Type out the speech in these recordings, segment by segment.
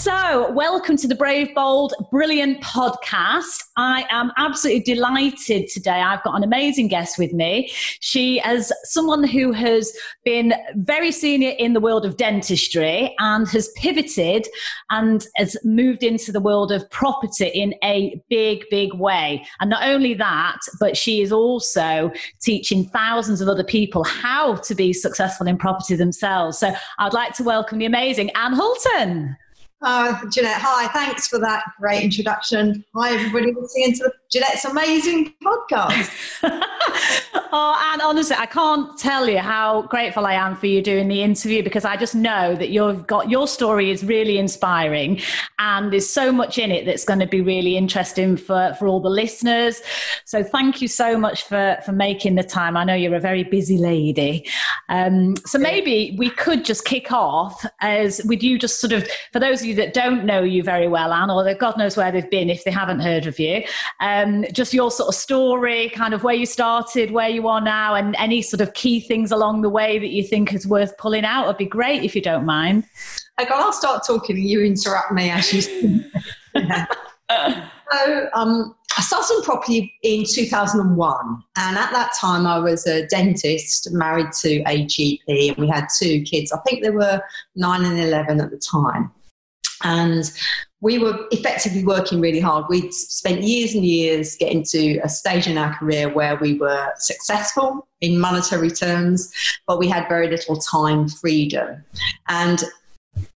So, welcome to the Brave, Bold, Brilliant podcast. I am absolutely delighted today. I've got an amazing guest with me. She is someone who has been very senior in the world of dentistry and has pivoted and has moved into the world of property in a big, big way. And not only that, but she is also teaching thousands of other people how to be successful in property themselves. So, I'd like to welcome the amazing Anne Hulton. Oh, Jeanette, hi. Thanks for that great introduction. Hi, everybody listening to the Jeanette's amazing podcast. oh, and honestly, I can't tell you how grateful I am for you doing the interview because I just know that you've got your story is really inspiring and there's so much in it that's going to be really interesting for, for all the listeners. So thank you so much for, for making the time. I know you're a very busy lady. Um, so maybe we could just kick off as with you just sort of, for those of you that don't know you very well, Anne, or God knows where they've been if they haven't heard of you, um, just your sort of story, kind of where you started, where you are now, and any sort of key things along the way that you think is worth pulling out would be great if you don't mind. I'll start talking and you interrupt me as you. so, um, I started property in 2001, and at that time I was a dentist, married to a GP, and we had two kids. I think they were nine and 11 at the time. And we were effectively working really hard. We'd spent years and years getting to a stage in our career where we were successful in monetary terms, but we had very little time freedom. And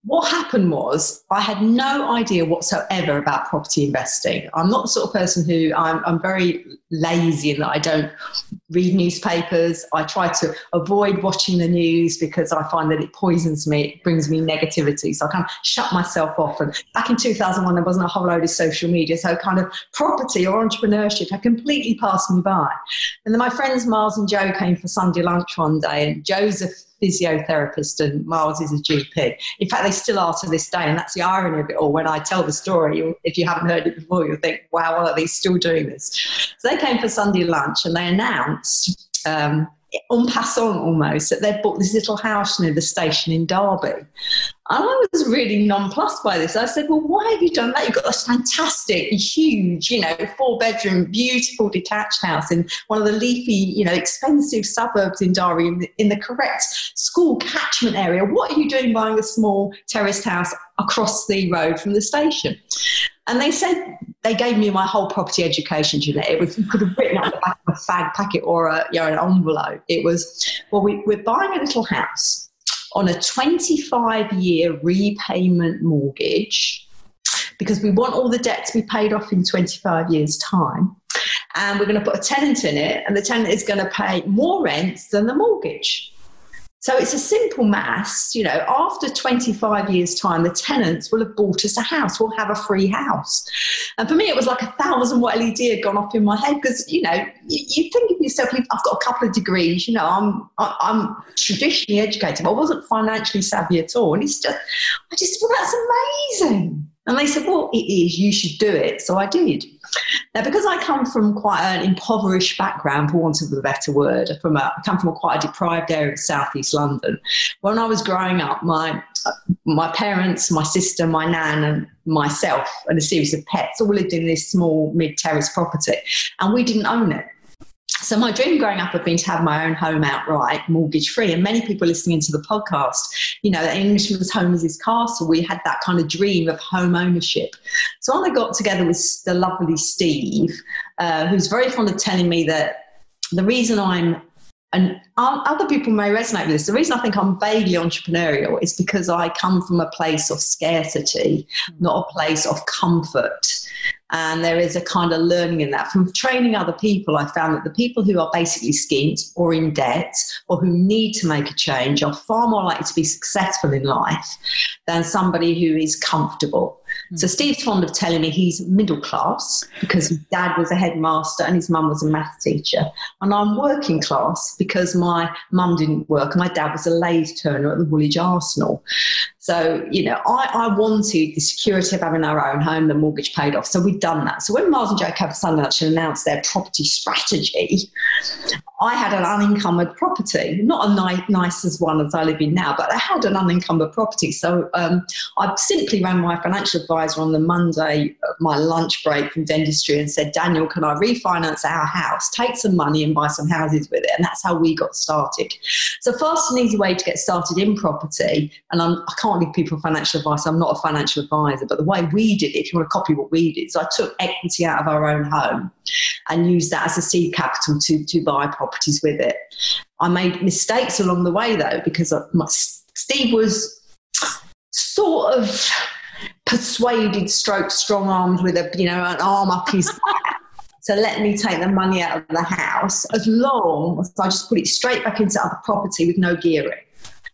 what happened was I had no idea whatsoever about property investing. I'm not the sort of person who I'm, I'm very lazy in that I don't read newspapers. I try to avoid watching the news because I find that it poisons me, it brings me negativity. So I kind of shut myself off. And back in 2001, there wasn't a whole load of social media. So kind of property or entrepreneurship had completely passed me by. And then my friends Miles and Joe came for Sunday lunch one day, and Joseph physiotherapist and Miles is a GP. In fact, they still are to this day, and that's the irony of it all. When I tell the story, if you haven't heard it before, you'll think, wow, why are they still doing this? So they came for Sunday lunch and they announced um, en passant almost that they'd bought this little house near the station in Derby. And I was really nonplussed by this. I said, Well, why have you done that? You've got this fantastic, huge, you know, four bedroom, beautiful detached house in one of the leafy, you know, expensive suburbs in Derby in the, in the correct school catchment area. What are you doing buying a small terraced house across the road from the station? And they said they gave me my whole property education, Jeanette. It was you could have written on the back of a fag packet or a you know an envelope. It was well, we, we're buying a little house on a 25 year repayment mortgage because we want all the debt to be paid off in 25 years' time. And we're going to put a tenant in it, and the tenant is going to pay more rent than the mortgage. So it's a simple mass. You know, after 25 years' time, the tenants will have bought us a house. We'll have a free house. And for me, it was like a thousand watt LED had gone off in my head because, you know, you, you, think of yourself, I've got a couple of degrees, you know, I'm, I'm traditionally educated. I wasn't financially savvy at all. And it's just, I just, well, that's amazing. And they said, well, it is, you should do it. So I did. Now, because I come from quite an impoverished background, for want of a better word, from a, I come from a quite a deprived area of southeast London. When I was growing up, my my parents, my sister, my nan, and myself, and a series of pets all lived in this small mid terrace property, and we didn't own it. So my dream growing up had been to have my own home outright, mortgage free. And many people listening to the podcast, you know, that Englishman's home is his castle. We had that kind of dream of home ownership. So when I got together with the lovely Steve, uh, who's very fond of telling me that the reason I'm and other people may resonate with this. The reason I think I'm vaguely entrepreneurial is because I come from a place of scarcity, not a place of comfort. And there is a kind of learning in that. From training other people, I found that the people who are basically skint or in debt or who need to make a change are far more likely to be successful in life than somebody who is comfortable. Hmm. So Steve's fond of telling me he's middle class because his dad was a headmaster and his mum was a math teacher. And I'm working class because my mum didn't work. My dad was a lathe turner at the Woolwich Arsenal. So, you know, I, I wanted the security of having our own home, the mortgage paid off. So we've done that. So when Miles and Joe Cavathanlach announced their property strategy, I had an unencumbered property, not a nice, nice as one as I live in now, but I had an unencumbered property. So um, I simply ran my financial advisor on the Monday my lunch break from dentistry and said, Daniel, can I refinance our house, take some money and buy some houses with it? And that's how we got started. So fast and easy way to get started in property. And I'm, I can't give people financial advice. I'm not a financial advisor, but the way we did it, if you want to copy what we did, so I took equity out of our own home and used that as a seed capital to, to buy properties with it. I made mistakes along the way though, because my, Steve was sort of persuaded, stroke, strong armed with a you know an arm up his back. So let me take the money out of the house as long as I just put it straight back into other property with no gearing.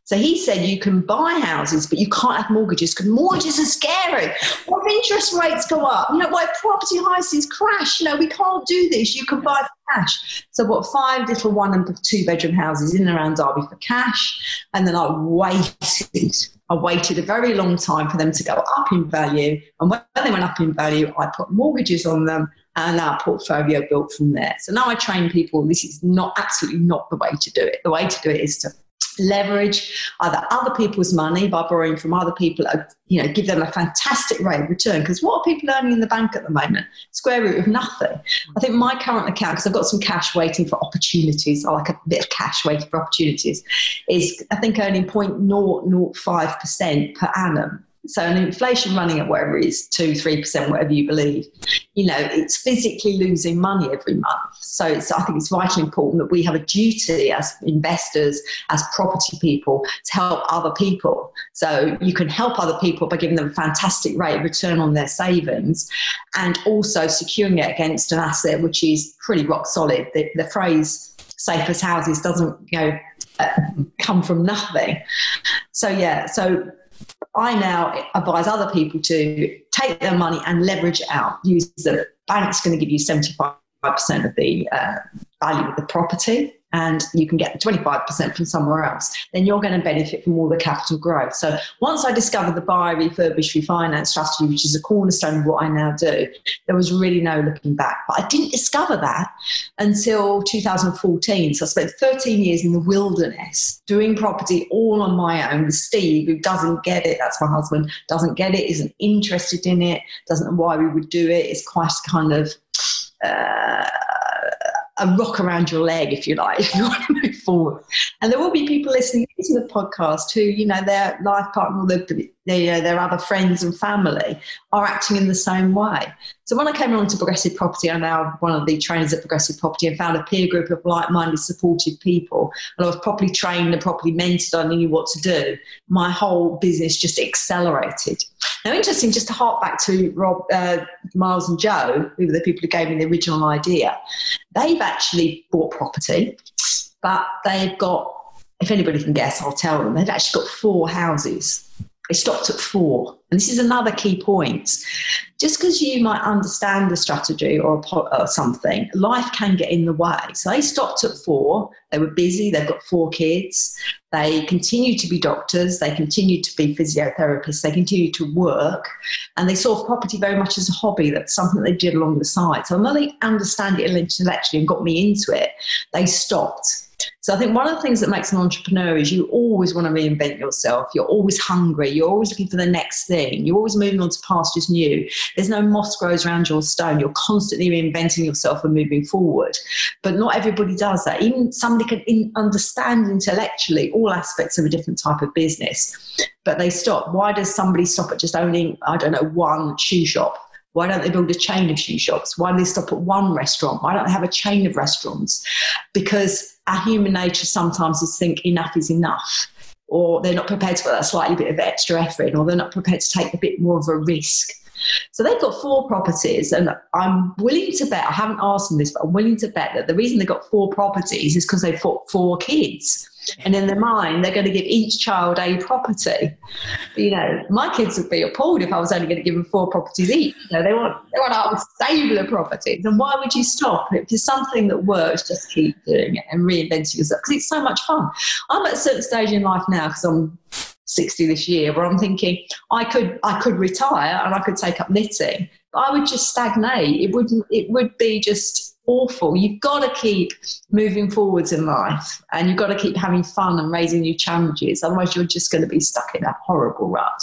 So he said you can buy houses, but you can't have mortgages because mortgages are scary. What if interest rates go up? You know, why property prices crash? You know, we can't do this. You can buy for cash. So I bought five little one and two bedroom houses in and around Derby for cash. And then I waited. I waited a very long time for them to go up in value. And when they went up in value, I put mortgages on them and our portfolio built from there. So now I train people, this is not absolutely not the way to do it. The way to do it is to leverage either other people's money by borrowing from other people, uh, you know, give them a fantastic rate of return. Because what are people earning in the bank at the moment? Square root of nothing. I think my current account, because I've got some cash waiting for opportunities, I like a bit of cash waiting for opportunities, is I think earning 0.005% per annum. So an inflation running at whatever it is, two, three percent, whatever you believe, you know, it's physically losing money every month. So it's, I think it's vitally important that we have a duty as investors, as property people, to help other people. So you can help other people by giving them a fantastic rate of return on their savings, and also securing it against an asset which is pretty rock solid. The, the phrase "safe as houses" doesn't you know uh, come from nothing. So yeah, so I now advise other people to take their money and leverage it out. Use the bank's going to give you 75% of the uh, value of the property and you can get the 25% from somewhere else, then you're going to benefit from all the capital growth. So once I discovered the buy, refurbish, refinance strategy, which is a cornerstone of what I now do, there was really no looking back. But I didn't discover that until 2014. So I spent 13 years in the wilderness doing property all on my own with Steve, who doesn't get it. That's my husband, doesn't get it, isn't interested in it, doesn't know why we would do it. It's quite kind of uh, a rock around your leg, if you like, if you want to move forward. And there will be people listening to the podcast who, you know, their life partner their, their, their other friends and family are acting in the same way. So when I came along to Progressive Property, I'm now one of the trainers at Progressive Property and found a peer group of like-minded, supportive people. And I was properly trained and properly mentored. I knew what to do. My whole business just accelerated. Now, interesting, just to hark back to Rob, uh, Miles and Joe, who were the people who gave me the original idea. They've actually bought property, but they've got, if anybody can guess, I'll tell them, they've actually got four houses. They stopped at four. And this is another key point. Just because you might understand the strategy or, or, something, life can get in the way. So they stopped at four. They were busy. They've got four kids. They continue to be doctors. They continue to be physiotherapists. They continue to work. And they saw property very much as a hobby. That's something they did along the side. So although they understand it intellectually and got me into it, they stopped so I think one of the things that makes an entrepreneur is you always want to reinvent yourself. You're always hungry. You're always looking for the next thing. You're always moving on to pastures new. There's no moss grows around your stone. You're constantly reinventing yourself and moving forward. But not everybody does that. Even somebody can in, understand intellectually all aspects of a different type of business, but they stop. Why does somebody stop at just owning, I don't know, one shoe shop? Why don't they build a chain of shoe shops? Why do they stop at one restaurant? Why don't they have a chain of restaurants? Because our human nature sometimes is think enough is enough. Or they're not prepared to put that slightly bit of extra effort in, or they're not prepared to take a bit more of a risk. So they've got four properties, and I'm willing to bet, I haven't asked them this, but I'm willing to bet that the reason they've got four properties is because they've got four kids. And in their mind, they're going to give each child a property. You know, my kids would be appalled if I was only going to give them four properties each. You know, they want they want whole stable of properties. And why would you stop? If it's something that works, just keep doing it and reinventing yourself because it's so much fun. I'm at a certain stage in life now because I'm 60 this year where I'm thinking I could I could retire and I could take up knitting, but I would just stagnate. It wouldn't it would be just awful. You've got to keep moving forwards in life and you've got to keep having fun and raising new challenges. Otherwise, you're just going to be stuck in a horrible rut.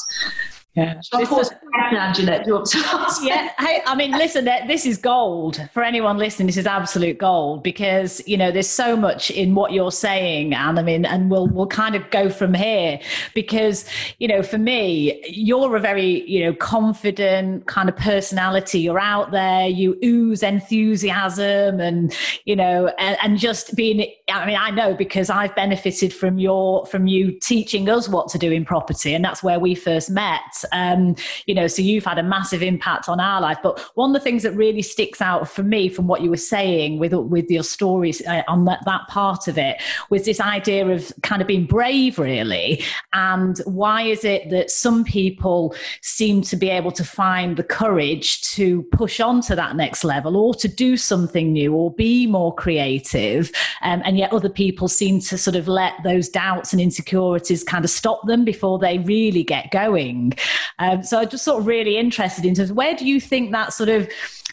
Yeah. of course, now, Jeanette, do you want to ask? Yeah. Hey, I mean, listen, this is gold for anyone listening. This is absolute gold because you know there's so much in what you're saying, and I mean, and we'll we'll kind of go from here because you know, for me, you're a very you know confident kind of personality. You're out there, you ooze enthusiasm, and you know, and, and just being. I mean, I know because I've benefited from your from you teaching us what to do in property, and that's where we first met um, you know, so you've had a massive impact on our life. But one of the things that really sticks out for me from what you were saying with with your stories uh, on that, that part of it was this idea of kind of being brave, really. And why is it that some people seem to be able to find the courage to push on to that next level or to do something new or be more creative? Um, and yet other people seem to sort of let those doubts and insecurities kind of stop them before they really get going. Um, so I'm just sort of really interested in terms of where do you think that sort of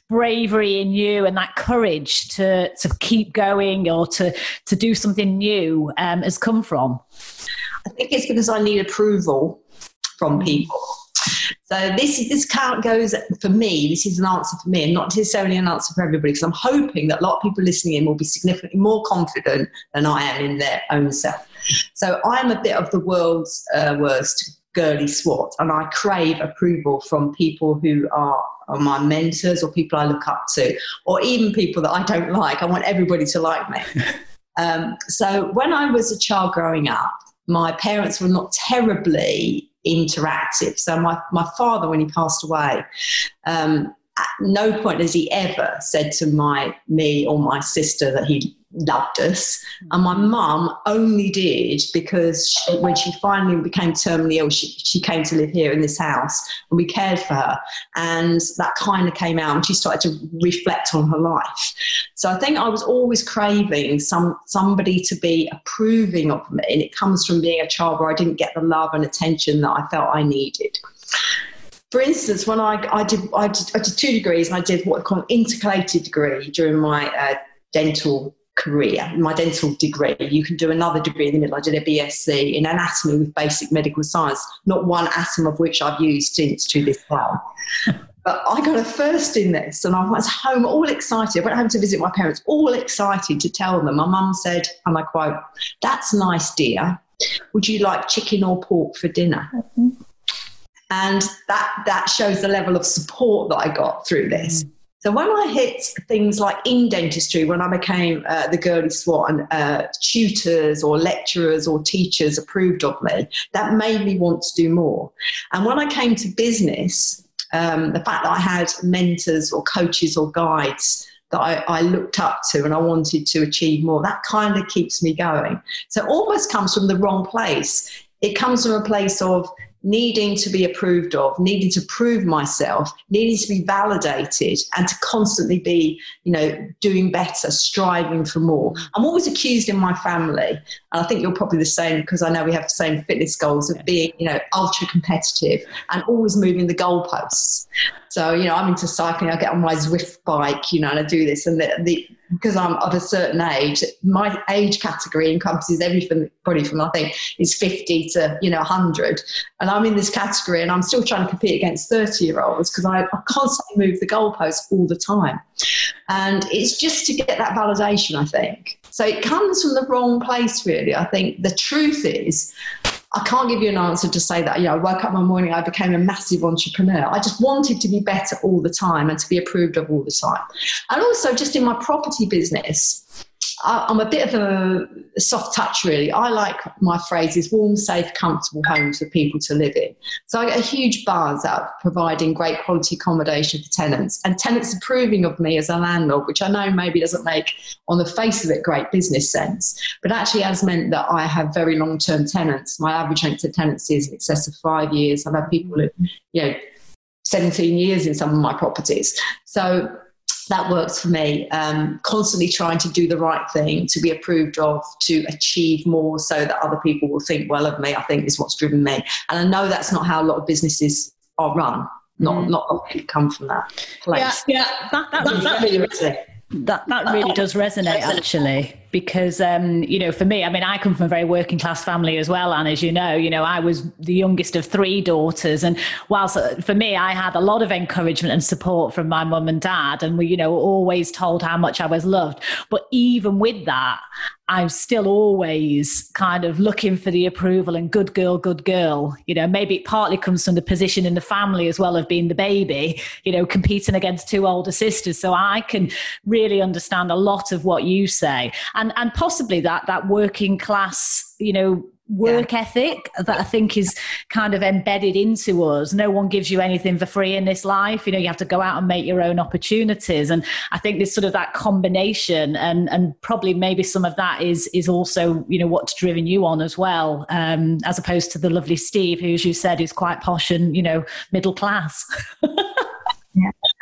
bravery in you and that courage to to keep going or to to do something new um, has come from? I think it's because I need approval from mm. people. So this this count goes for me. This is an answer for me, and not necessarily an answer for everybody. Because I'm hoping that a lot of people listening in will be significantly more confident than I am in their own self. So I'm a bit of the world's uh, worst girly swat and I crave approval from people who are, are, my mentors or people I look up to or even people that I don't like. I want everybody to like me. um, so when I was a child growing up, my parents were not terribly interactive. So my, my father, when he passed away, um, at no point has he ever said to my me or my sister that he loved us. And my mum only did because she, when she finally became terminally ill, she, she came to live here in this house and we cared for her. And that kind of came out and she started to reflect on her life. So I think I was always craving some somebody to be approving of me. And it comes from being a child where I didn't get the love and attention that I felt I needed for instance, when I, I, did, I, did, I did two degrees and I did what I call an intercalated degree during my uh, dental career, my dental degree. You can do another degree in the middle. I did a BSc in anatomy with basic medical science, not one atom of which I've used since to this day. but I got a first in this, and I was home all excited. I went home to visit my parents, all excited to tell them. My mum said, and I quote, That's nice, dear. Would you like chicken or pork for dinner? Mm-hmm. And that, that shows the level of support that I got through this. Mm-hmm. So when I hit things like in dentistry, when I became uh, the girly swat and uh, tutors or lecturers or teachers approved of me, that made me want to do more. And when I came to business, um, the fact that I had mentors or coaches or guides that I, I, looked up to and I wanted to achieve more, that kind of keeps me going. So almost comes from the wrong place. It comes from a place of needing to be approved of, needing to prove myself, needing to be validated, and to constantly be, you know, doing better, striving for more. I'm always accused in my family, and I think you're probably the same because I know we have the same fitness goals of being, you know, ultra competitive and always moving the goalposts. So, you know, I'm into cycling, I get on my Zwift bike, you know, and I do this, and the, the because I'm of a certain age, my age category encompasses everything, probably from I think is 50 to you know 100, and I'm in this category, and I'm still trying to compete against 30 year olds because I, I constantly move the goalposts all the time, and it's just to get that validation. I think so. It comes from the wrong place, really. I think the truth is I can't give you an answer to say that, you know, I woke up one morning, I became a massive entrepreneur. I just wanted to be better all the time and to be approved of all the time. And also, just in my property business, I, am a bit of a soft touch, really. I like my phrases warm, safe, comfortable homes for people to live in. So I get a huge buzz out of providing great quality accommodation for tenants and tenants approving of me as a landlord, which I know maybe doesn't make, on the face of it, great business sense, but actually has meant that I have very long term tenants. My average length of tenancy is in excess of five years. I've had people who, you know, 17 years in some of my properties. So that works for me. Um, constantly trying to do the right thing, to be approved of, to achieve more so that other people will think well of me, I think is what's driven me. And I know that's not how a lot of businesses are run. Not, mm. not a lot of people come from that place. Yeah, yeah. That, that, that, that, really, that, that really does resonate actually because um, you know for me i mean i come from a very working class family as well and as you know you know i was the youngest of three daughters and whilst uh, for me i had a lot of encouragement and support from my mum and dad and we you know always told how much i was loved. But even with that i'm still always kind of looking for the approval and good girl good girl. You know maybe it partly comes from the position in the family as well of being the baby you know competing against two older sisters. So i can really understand a lot of what you say. And and possibly that that working class you know work yeah. ethic that I think is kind of embedded into us. No one gives you anything for free in this life. You know, you have to go out and make your own opportunities. And I think there's sort of that combination and and probably maybe some of that is is also, you know, what's driven you on as well, um, as opposed to the lovely Steve, who as you said is quite posh and, you know, middle class.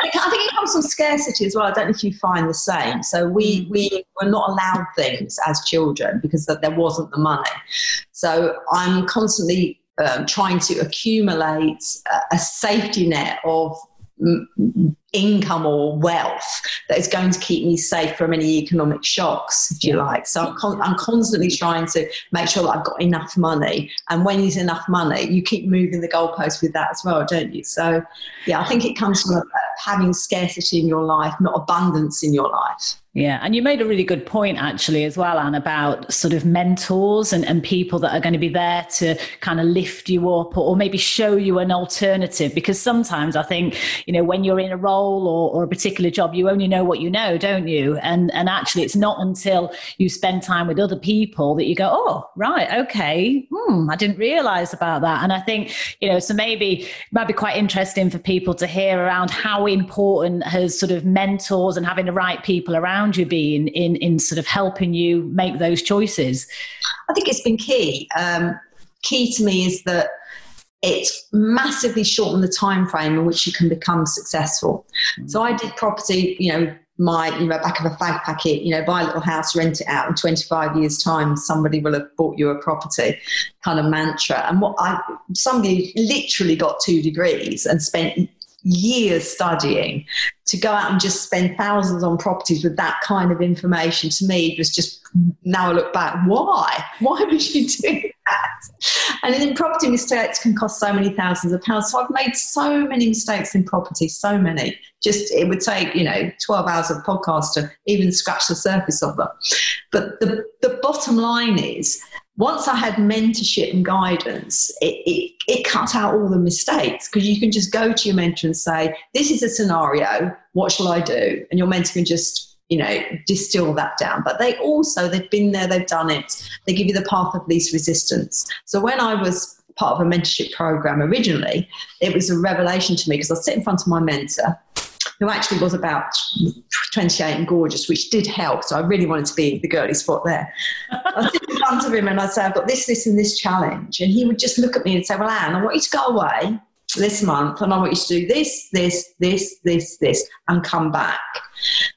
I think it comes from scarcity as well. I don't know if you find the same. So we, mm. we were not allowed things as children because there wasn't the money. So I'm constantly um, trying to accumulate a, a safety net of income or wealth that is going to keep me safe from any economic shocks, if you like. So I'm, con- I'm constantly trying to make sure that I've got enough money. And when there's enough money, you keep moving the goalpost with that as well, don't you? So, yeah, I think it comes from having scarcity in your life, not abundance in your life. Yeah, and you made a really good point actually as well, Anne, about sort of mentors and, and people that are going to be there to kind of lift you up or, or maybe show you an alternative. Because sometimes I think, you know, when you're in a role or, or a particular job, you only know what you know, don't you? And and actually it's not until you spend time with other people that you go, oh, right, okay, hmm, I didn't realize about that. And I think, you know, so maybe might be quite interesting for people to hear around how important has sort of mentors and having the right people around around you been in in sort of helping you make those choices? I think it's been key. Um, key to me is that it's massively shortened the time frame in which you can become successful. So I did property, you know, my you know back of a fag packet, you know, buy a little house, rent it out. In 25 years' time, somebody will have bought you a property, kind of mantra. And what I somebody literally got two degrees and spent years studying to go out and just spend thousands on properties with that kind of information to me was just now I look back why? Why would you do that? And then property mistakes can cost so many thousands of pounds. So I've made so many mistakes in property so many. Just it would take you know 12 hours of podcast to even scratch the surface of them. But the, the bottom line is once I had mentorship and guidance, it, it, it cut out all the mistakes because you can just go to your mentor and say, This is a scenario, what shall I do? And your mentor can just, you know, distill that down. But they also, they've been there, they've done it, they give you the path of least resistance. So when I was part of a mentorship program originally, it was a revelation to me because I sit in front of my mentor who actually was about 28 and gorgeous, which did help. So I really wanted to be the girly spot there. I sit front of him and I'd say, I've got this, this, and this challenge. And he would just look at me and say, Well, Anne, I want you to go away this month and I want you to do this, this, this, this, this, and come back.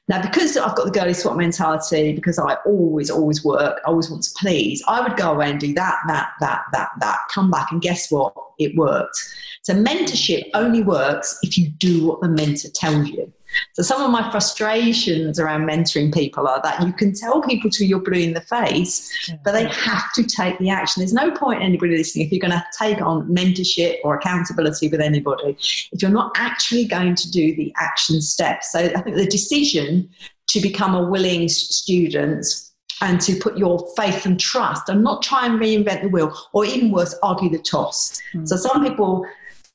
Now, because I've got the girly swap mentality, because I always, always work, I always want to please, I would go away and do that, that, that, that, that, come back, and guess what? It worked. So, mentorship only works if you do what the mentor tells you. So some of my frustrations around mentoring people are that you can tell people to you're blue in the face, but they have to take the action. There's no point in anybody listening if you're going to take on mentorship or accountability with anybody if you're not actually going to do the action steps. So I think the decision to become a willing student and to put your faith and trust and not try and reinvent the wheel or even worse argue the toss mm. so some people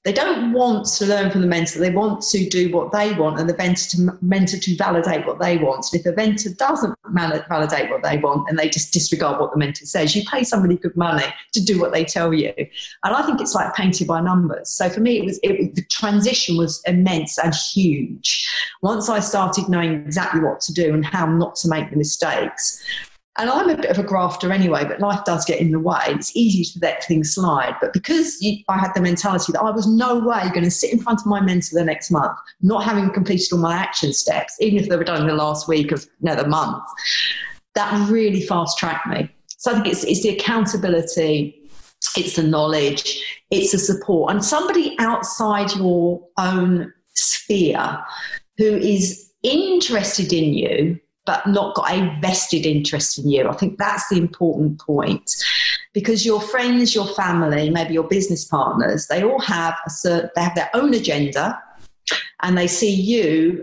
they don't want to learn from the mentor. They want to do what they want, and the mentor to, mentor to validate what they want. And if the mentor doesn't validate what they want, and they just disregard what the mentor says, you pay somebody good money to do what they tell you. And I think it's like painted by numbers. So for me, it was it, the transition was immense and huge. Once I started knowing exactly what to do and how not to make the mistakes, and I'm a bit of a grafter anyway, but life does get in the way. It's easy to let things slide. But because you, I had the mentality that I was no way going to sit in front of my mentor the next month, not having completed all my action steps, even if they were done in the last week of know, the month, that really fast tracked me. So I think it's, it's the accountability, it's the knowledge, it's the support. And somebody outside your own sphere who is interested in you but not got a vested interest in you. I think that's the important point because your friends, your family, maybe your business partners, they all have a certain, they have their own agenda and they see you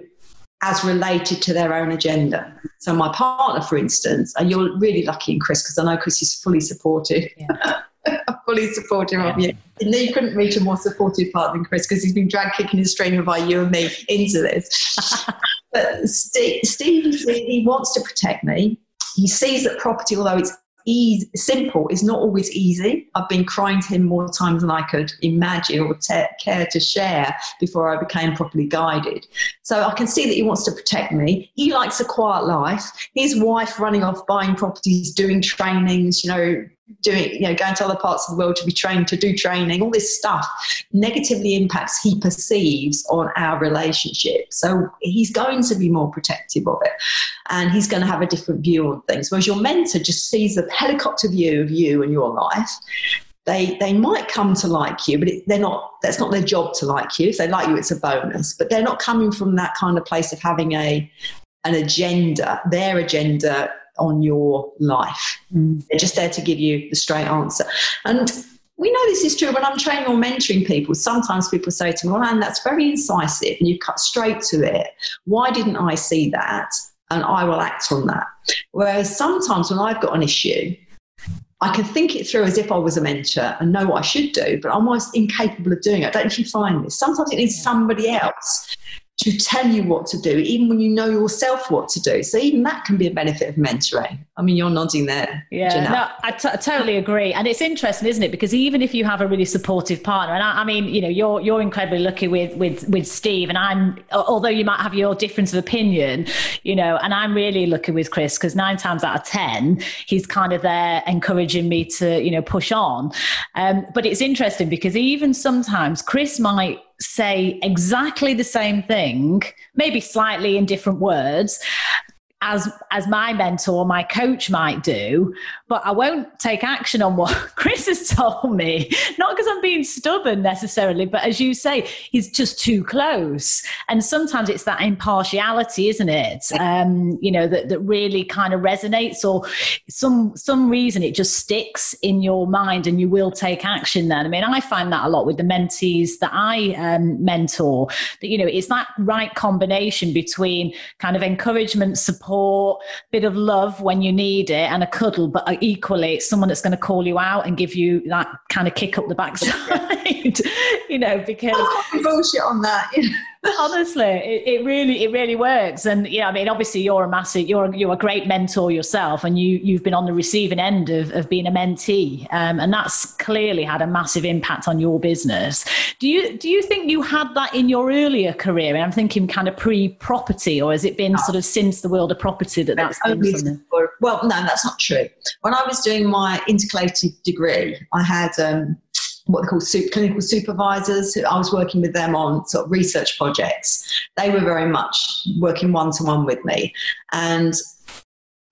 as related to their own agenda. So my partner, for instance, and you're really lucky in Chris because I know Chris is fully supportive. Yeah. fully supportive yeah. of you. And You couldn't reach a more supportive partner than Chris because he's been drag kicking and streaming by you and me into this. But Steve, Steve, he wants to protect me. He sees that property, although it's easy, simple, is not always easy. I've been crying to him more times than I could imagine or te- care to share before I became properly guided. So I can see that he wants to protect me. He likes a quiet life. His wife running off buying properties, doing trainings, you know, doing, you know, going to other parts of the world to be trained to do training, all this stuff negatively impacts he perceives on our relationship. So he's going to be more protective of it and he's going to have a different view on things. Whereas your mentor just sees the helicopter view of you and your life. They, they might come to like you, but it, they're not. That's not their job to like you. If they like you, it's a bonus. But they're not coming from that kind of place of having a an agenda. Their agenda on your life. Mm. They're just there to give you the straight answer. And we know this is true when I'm training or mentoring people. Sometimes people say to me, Well, Anne, that's very incisive and you cut straight to it. Why didn't I see that? And I will act on that. Whereas sometimes when I've got an issue, I can think it through as if I was a mentor and know what I should do, but I'm almost incapable of doing it. I don't know if you find this. Sometimes it needs somebody else to tell you what to do, even when you know yourself what to do. So even that can be a benefit of mentoring. I mean, you're nodding there. Yeah, no, I, t- I totally agree, and it's interesting, isn't it? Because even if you have a really supportive partner, and I, I, mean, you know, you're you're incredibly lucky with with with Steve, and I'm although you might have your difference of opinion, you know, and I'm really lucky with Chris because nine times out of ten, he's kind of there encouraging me to you know push on. Um, but it's interesting because even sometimes Chris might say exactly the same thing, maybe slightly in different words, as as my mentor, my coach might do, but I won't take action on what Chris has told me. Not because I'm being stubborn necessarily, but as you say, he's just too close. And sometimes it's that impartiality, isn't it? Um, you know, that, that really kind of resonates or some some reason it just sticks in your mind and you will take action then. I mean, I find that a lot with the mentees that I um, mentor, that, you know, it's that right combination between kind of encouragement, support, bit of love when you need it and a cuddle, but uh, equally it's someone that's going to call you out and give you that kind of kick up the backside you know because bullshit on that honestly it, it, really it really works. And yeah i mean obviously you're a massive you're you're a great mentor yourself and you you've been on the receiving end of, of being a mentee. Um, and that's clearly had a massive impact on your business. Do you do you think you had that in your earlier career? And i'm thinking kind of pre-property or has it been sort of since the world of property that that's been something? well no that's not true. When i was doing my intercalated degree i had um, what they call super, clinical supervisors. I was working with them on sort of research projects. They were very much working one to one with me. And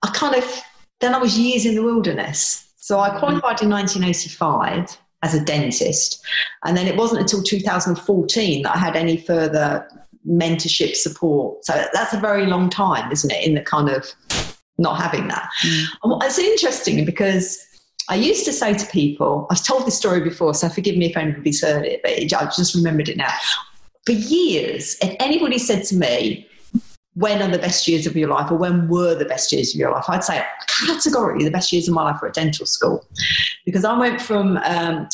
I kind of, then I was years in the wilderness. So I qualified in 1985 as a dentist. And then it wasn't until 2014 that I had any further mentorship support. So that's a very long time, isn't it, in the kind of not having that. Mm. It's interesting because I used to say to people, I've told this story before, so forgive me if anybody's heard it, but I just remembered it now. For years, if anybody said to me, when are the best years of your life or when were the best years of your life? I'd say categorically the best years of my life were at dental school because I went from um,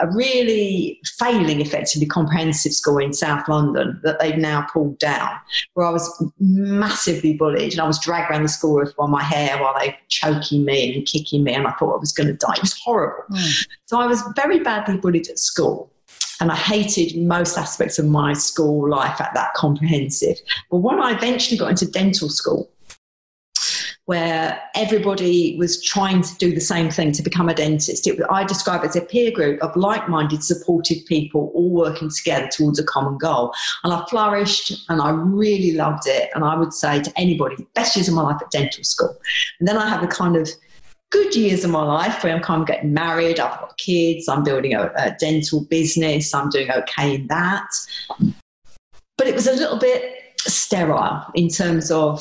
a really failing effectively comprehensive school in South London that they've now pulled down, where I was massively bullied and I was dragged around the school with my hair while they were choking me and kicking me, and I thought I was going to die. It was horrible. Mm. So I was very badly bullied at school. And I hated most aspects of my school life at that comprehensive. But when I eventually got into dental school, where everybody was trying to do the same thing to become a dentist. It, I describe it as a peer group of like minded, supportive people all working together towards a common goal. And I flourished and I really loved it. And I would say to anybody, best years of my life at dental school. And then I have a kind of good years of my life where I'm kind of getting married, I've got kids, I'm building a, a dental business, I'm doing okay in that. But it was a little bit sterile in terms of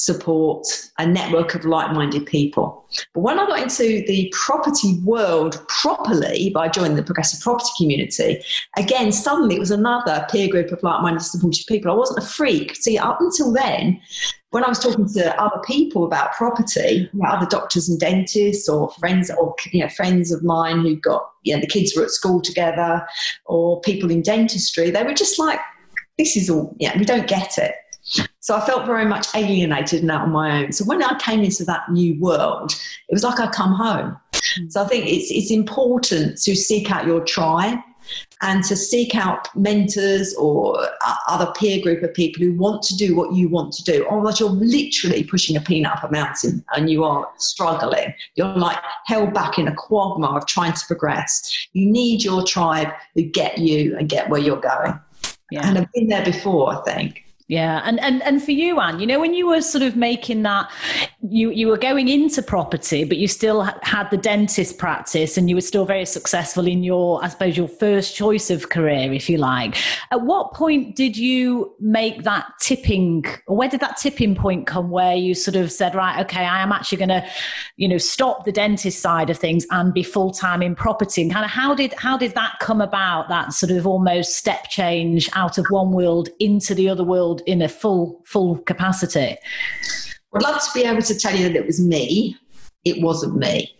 support a network of like-minded people. But when I got into the property world properly by joining the progressive property community, again, suddenly it was another peer group of like-minded supportive people. I wasn't a freak. See, up until then, when I was talking to other people about property, you know, other doctors and dentists or friends or you know, friends of mine who got, you know, the kids were at school together or people in dentistry, they were just like, this is all, yeah, we don't get it. So I felt very much alienated and out on my own. So when I came into that new world, it was like I come home. Mm. So I think it's it's important to seek out your tribe and to seek out mentors or other peer group of people who want to do what you want to do. Otherwise, you're literally pushing a peanut up a mountain and you are struggling. You're like held back in a quagmire of trying to progress. You need your tribe who get you and get where you're going. Yeah. And I've been there before, I think. Yeah, and and and for you, Anne, you know, when you were sort of making that, you you were going into property, but you still had the dentist practice, and you were still very successful in your, I suppose, your first choice of career, if you like. At what point did you make that tipping, where did that tipping point come, where you sort of said, right, okay, I am actually going to, you know, stop the dentist side of things and be full time in property, and kind of how did how did that come about? That sort of almost step change out of one world into the other world in a full full capacity? I'd love to be able to tell you that it was me. It wasn't me.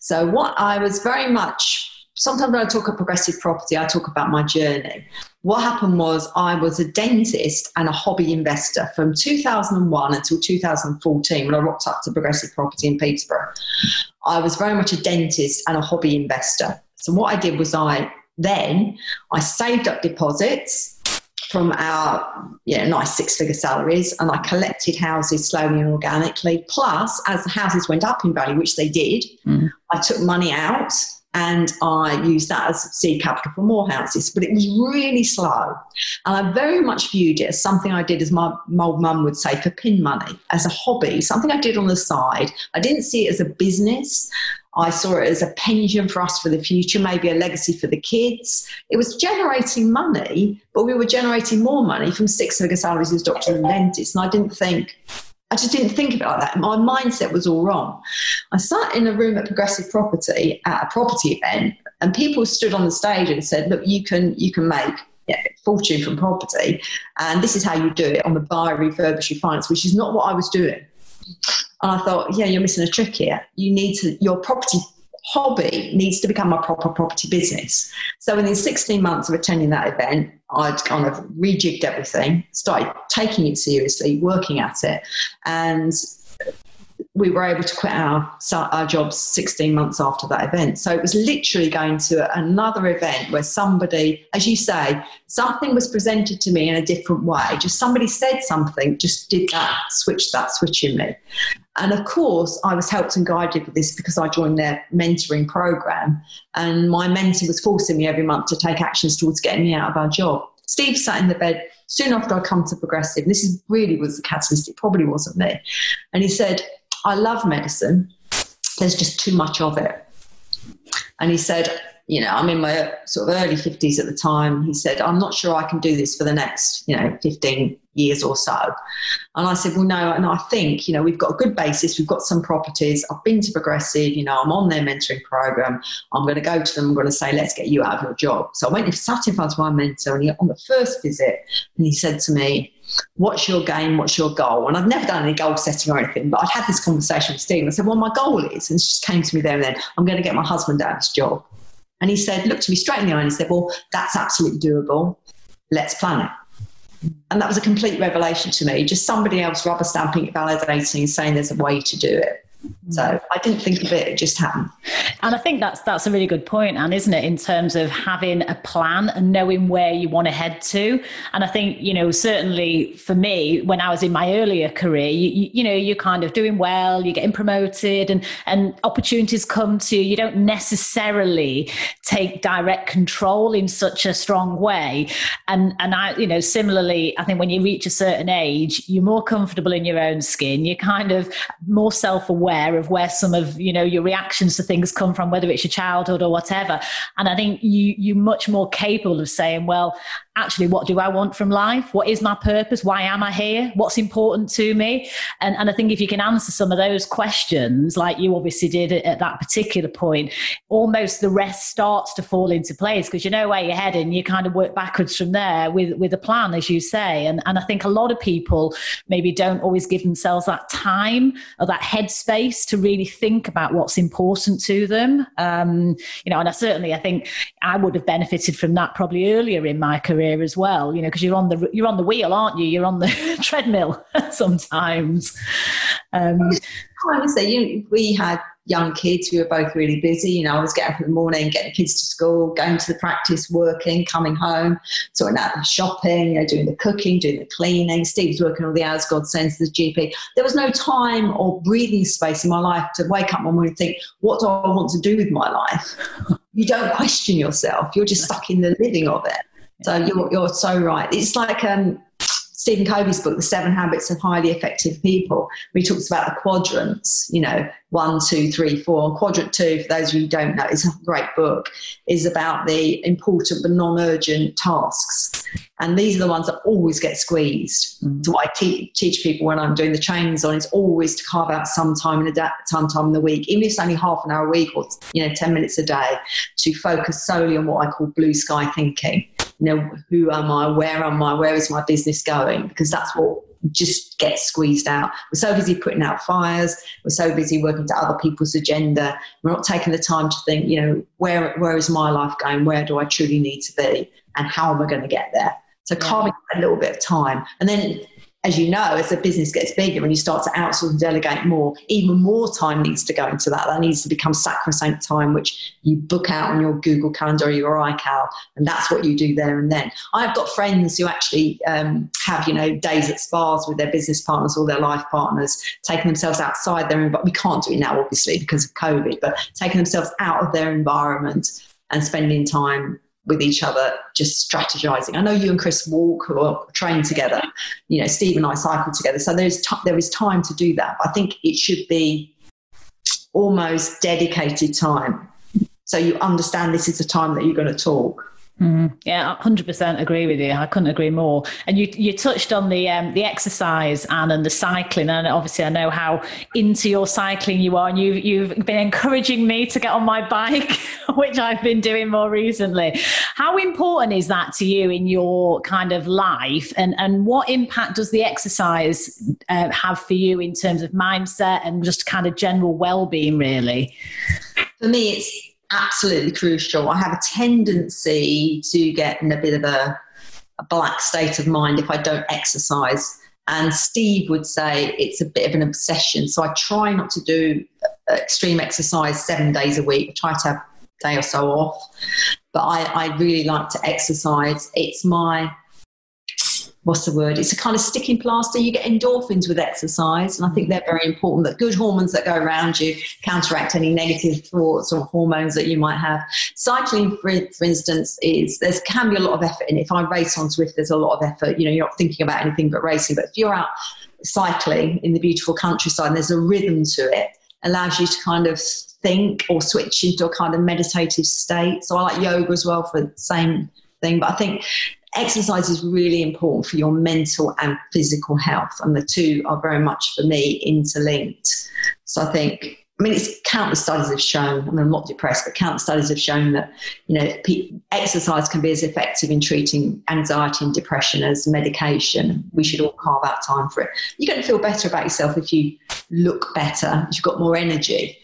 So what I was very much sometimes when I talk about progressive property, I talk about my journey. What happened was I was a dentist and a hobby investor from 2001 until 2014 when I rocked up to progressive property in Peterborough. I was very much a dentist and a hobby investor. So what I did was I then I saved up deposits from our you know, nice six figure salaries and I collected houses slowly and organically. Plus, as the houses went up in value, which they did, mm. I took money out and I used that as seed capital for more houses. But it was really slow. And I very much viewed it as something I did, as my old mum would say, for pin money, as a hobby, something I did on the side. I didn't see it as a business. I saw it as a pension for us for the future, maybe a legacy for the kids. It was generating money, but we were generating more money from six figure salaries as doctors and dentists. And I didn't think, I just didn't think like that. My mindset was all wrong. I sat in a room at Progressive Property at a property event, and people stood on the stage and said, "Look, you can you can make yeah, fortune from property, and this is how you do it on the buy, refurbish, refinance," which is not what I was doing. And I thought, yeah, you're missing a trick here. You need to, your property hobby needs to become a proper property business. So within 16 months of attending that event, I'd kind of rejigged everything, started taking it seriously, working at it, and we were able to quit our, our jobs 16 months after that event. So it was literally going to another event where somebody, as you say, something was presented to me in a different way. Just somebody said something, just did that, switch that switch in me. And of course, I was helped and guided with this because I joined their mentoring program. And my mentor was forcing me every month to take actions towards getting me out of our job. Steve sat in the bed soon after I come to Progressive. This is really was the catalyst. It probably wasn't me. And he said, I love medicine. There's just too much of it. And he said, you know, I'm in my sort of early 50s at the time. He said, I'm not sure I can do this for the next, you know, 15 years or so. And I said, well, no, and I think, you know, we've got a good basis. We've got some properties. I've been to Progressive, you know, I'm on their mentoring program. I'm going to go to them. I'm going to say, let's get you out of your job. So I went and sat in front of my mentor and he, on the first visit, and he said to me, what's your game? What's your goal? And I've never done any goal setting or anything, but I'd had this conversation with Steve. I said, well, my goal is, and she just came to me there and then, I'm going to get my husband out of his job. And he said, looked to me straight in the eye and he said, Well, that's absolutely doable. Let's plan it. And that was a complete revelation to me. Just somebody else rubber stamping it, validating, saying there's a way to do it. So mm. I didn't think of it; it just happened. And I think that's that's a really good point, Anne, isn't it? In terms of having a plan and knowing where you want to head to. And I think you know certainly for me, when I was in my earlier career, you, you know you're kind of doing well, you're getting promoted, and and opportunities come to you. You don't necessarily take direct control in such a strong way. And and I you know similarly, I think when you reach a certain age, you're more comfortable in your own skin. You're kind of more self aware aware of where some of you know your reactions to things come from whether it's your childhood or whatever. And i think you you're much more capable of saying well actually what do i want from life? What is my purpose? Why am i here? What's important to me? And, and i think if you can answer some of those questions like you obviously did at, at that particular point almost the rest starts to fall into place because you know where you're heading. You kind of work backwards from there with with a plan as you say. And and i think a lot of people maybe don't always give themselves that time or that headspace to really think about what's important to them. Um, you know and i certainly i think i would have benefited from that probably earlier in my career career as well you know because you're on the you're on the wheel aren't you? You're on the treadmill sometimes. Um, honestly you, we had young kids we were both really busy you know i was getting up in the morning getting the kids to school going to the practice working coming home sorting out the shopping you know, doing the cooking doing the cleaning. Steve's working all the hours god sends the gp there was no time or breathing space in my life to wake up one morning and think what do i want to do with my life? You don't question yourself. You're just stuck in the living of it so you're, you're so right. It's like um, Stephen Covey's book, The Seven Habits of Highly Effective People, where he talks about the quadrants, you know, one, two, three, four. Quadrant two, for those of you who don't know, it's a great book, is about the important but non urgent tasks. And these are the ones that always get squeezed. Mm. So I te- teach people when I'm doing the trainings on is always to carve out some time in a da- time time in the week, even if it's only half an hour a week or you know 10 minutes a day, to focus solely on what I call blue sky thinking you know, who am I? Where am I? Where is my business going? Because that's what just gets squeezed out. We're so busy putting out fires. We're so busy working to other people's agenda. We're not taking the time to think, you know, where where is my life going? Where do I truly need to be? And how am I going to get there? So carving a little bit of time, and then as you know, as the business gets bigger and you start to outsource and delegate more, even more time needs to go into that. That needs to become sacrosanct time, which you book out on your Google Calendar or your iCal, and that's what you do there and then. I've got friends who actually um, have, you know, days at spas with their business partners or their life partners, taking themselves outside their environment. We can't do it now, obviously, because of COVID, but taking themselves out of their environment and spending time with each other, just strategizing. I know you and Chris walk or train together. You know, Steve and I cycle together. So there's t- there is time to do that. I think it should be almost dedicated time. So you understand this is the time that you're going to talk. Mm, yeah, hundred percent agree with you. I couldn't agree more. And you you touched on the um, the exercise and and the cycling, and obviously I know how into your cycling you are, and you you've been encouraging me to get on my bike, which I've been doing more recently. How important is that to you in your kind of life, and and what impact does the exercise uh, have for you in terms of mindset and just kind of general well being, really? For me, it's absolutely crucial. I have a tendency to get in a bit of a, a black state of mind if I don't exercise. And Steve would say it's a bit of an obsession. So I try not to do uh, extreme exercise seven days a week. I try to have a day or so off. But I, I really like to exercise. It's my what's the word? It's a kind of sticking plaster. You get endorphins with exercise, and I think mm. they're very important. That good hormones that go around you counteract any negative thoughts or hormones that you might have. Cycling, for, for instance, is there can be a lot of effort in it. If I race on Zwift, there's a lot of effort. You know, you're not thinking about anything but racing. But if you're out cycling in the beautiful countryside, and there's a rhythm to it. Allows you to kind of think or switch into a kind of meditative state. So I like yoga as well for the same thing. But I think exercise is really important for your mental and physical health, and the two are very much for me interlinked. So I think. I mean, it's countless studies have shown. I mean, I'm not depressed, but countless studies have shown that you know exercise can be as effective in treating anxiety and depression as medication. We should all carve out time for it. You're going to feel better about yourself if you look better. If you've got more energy.